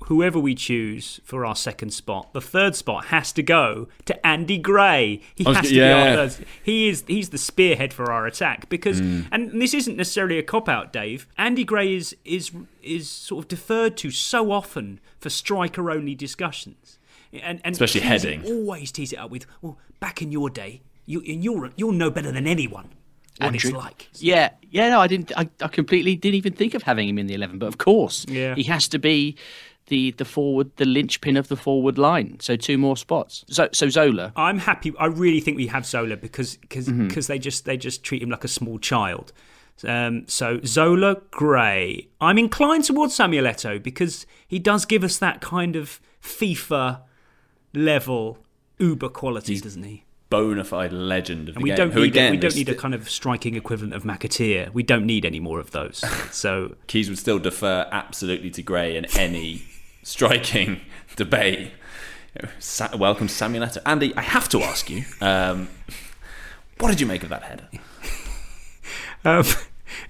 whoever we choose for our second spot, the third spot has to go to Andy Gray. He I was has g- to be our third. He is he's the spearhead for our attack because, Mm. and this isn't necessarily a cop out, Dave. Andy Gray is is is sort of deferred to so often for striker only discussions, and, and Especially heading. always tease it up with, well, back in your day, you and you'll you'll know better than anyone what Andrew. it's like. Yeah, yeah. No, I didn't. I, I completely didn't even think of having him in the eleven. But of course, Yeah. he has to be the the forward, the linchpin of the forward line. So two more spots. So so Zola. I'm happy. I really think we have Zola because because Mhm. they just they just treat him like a small child. Um, so Zola, Gray. I'm inclined towards Samuel Eto'o because he does give us that kind of FIFA level Uber quality, doesn't he? Bona fide legend of the And we game. don't who need again, we don't is need a kind of striking equivalent of McAteer. We don't need any more of those. So Keys would still defer absolutely to Gray in any striking debate. Sa- welcome Samuel. Andy, I have to ask you, um, what did you make of that header? Um,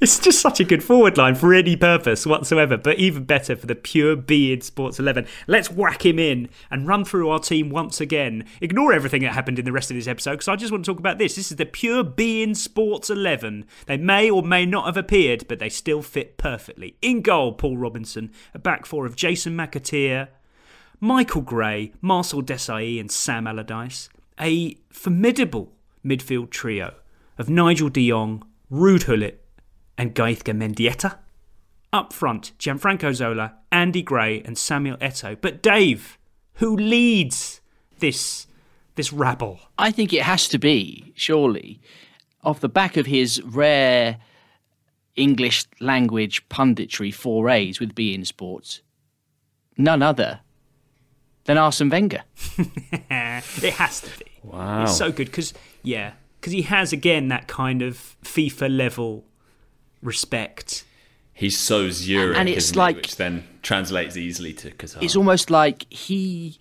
it's just such a good forward line for any purpose whatsoever, but even better for the pure beIN Sports 11. Let's whack him in and run through our team once again. Ignore everything that happened in the rest of this episode because I just want to talk about this. This is the pure beIN Sports 11. They may or may not have appeared, but they still fit perfectly. In goal, Paul Robinson, a back four of Jason McAteer, Michael Gray, Marcel Desailly, and Sam Allardyce. A formidable midfield trio of Nigel de Jong, Ruud Gullit, and Gaizka Mendieta. Up front, Gianfranco Zola, Andy Gray, and Samuel Eto'o. But Dave, who leads this this rabble? I think it has to be surely off the back of his rare English language punditry forays with beIN Sports. None other than Arsene Wenger. it has to be. Wow. It's so good because, yeah, because he has, again, that kind of FIFA level respect. He's so Zurich, And it's isn't he, like- which then translates easily to Qatar. It's almost like he,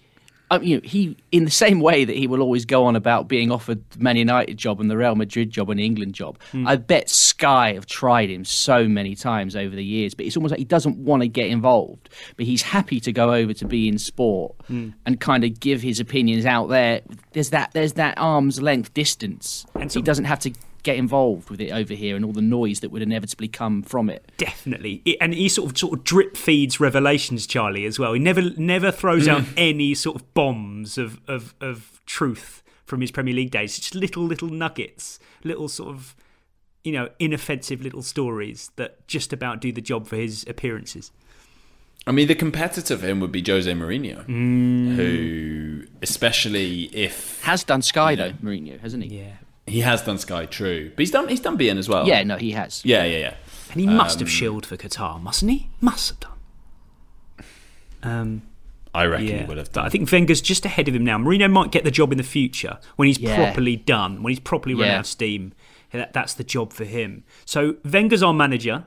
um, you know, he in the same way that he will always go on about being offered the Man United job and the Real Madrid job and the England job. Hmm. I bet Sky have tried him so many times over the years, but it's almost like he doesn't want to get involved, but he's happy to go over to beIN sport Hmm. and kind of give his opinions out there. There's that there's that arm's length distance. And so, he doesn't have to get involved with it over here and all the noise that would inevitably come from it. Definitely, It- and he sort of sort of drip feeds revelations, Charlie, as well. He never never throws out any sort of bombs of, of of truth from his Premier League days. It's just little little nuggets, little sort of you know inoffensive little stories that just about do the job for his appearances. I mean, the competitor for him would be Jose Mourinho, Mm. who, especially if Has done Sky though, Mourinho, hasn't he? Yeah. He has done Sky, true, but he's done he's done beIN as well. Yeah, no, he has. Yeah, yeah, yeah. And he must have shielded for Qatar, mustn't he? Must have done. Um, I reckon yeah, he would have done. I think Wenger's just ahead of him now. Mourinho might get the job in the future when he's Yeah. properly done, when he's properly run Yeah. out of steam. That, that's the job for him. So Wenger's our manager.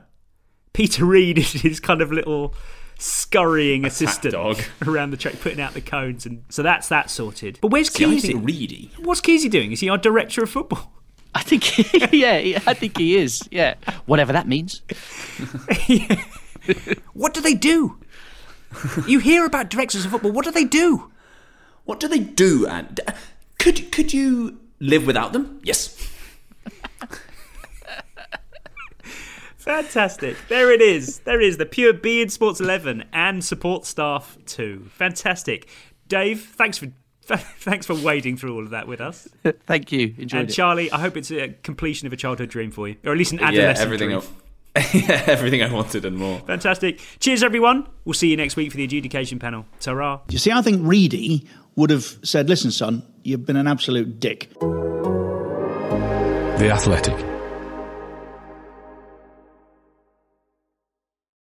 Peter Reid is his kind of little scurrying assistant dog. around the track, putting out the cones, and so that's that sorted. But where's See, I Keezy? think Reedy. What's Keezy doing? Is he our director of football? I think, yeah, I think he is. Yeah, whatever that means. What do they do? you hear about directors of football. What do they do? What do they do? And uh, could could you live without them? Yes. Fantastic. There it is. There is the pure beIN Sports 11 and support staff too. Fantastic. Dave, thanks for thanks for wading through all of that with us. Thank you. Enjoyed and it. Charlie, I hope it's a completion of a childhood dream for you, or at least an adolescent Yeah, everything. dream. I, yeah, everything I wanted and more. Fantastic. Cheers, everyone. We'll see you next week for the adjudication panel. Ta You see, I think Reedy would have said, listen, son, you've been an absolute dick. The Athletic.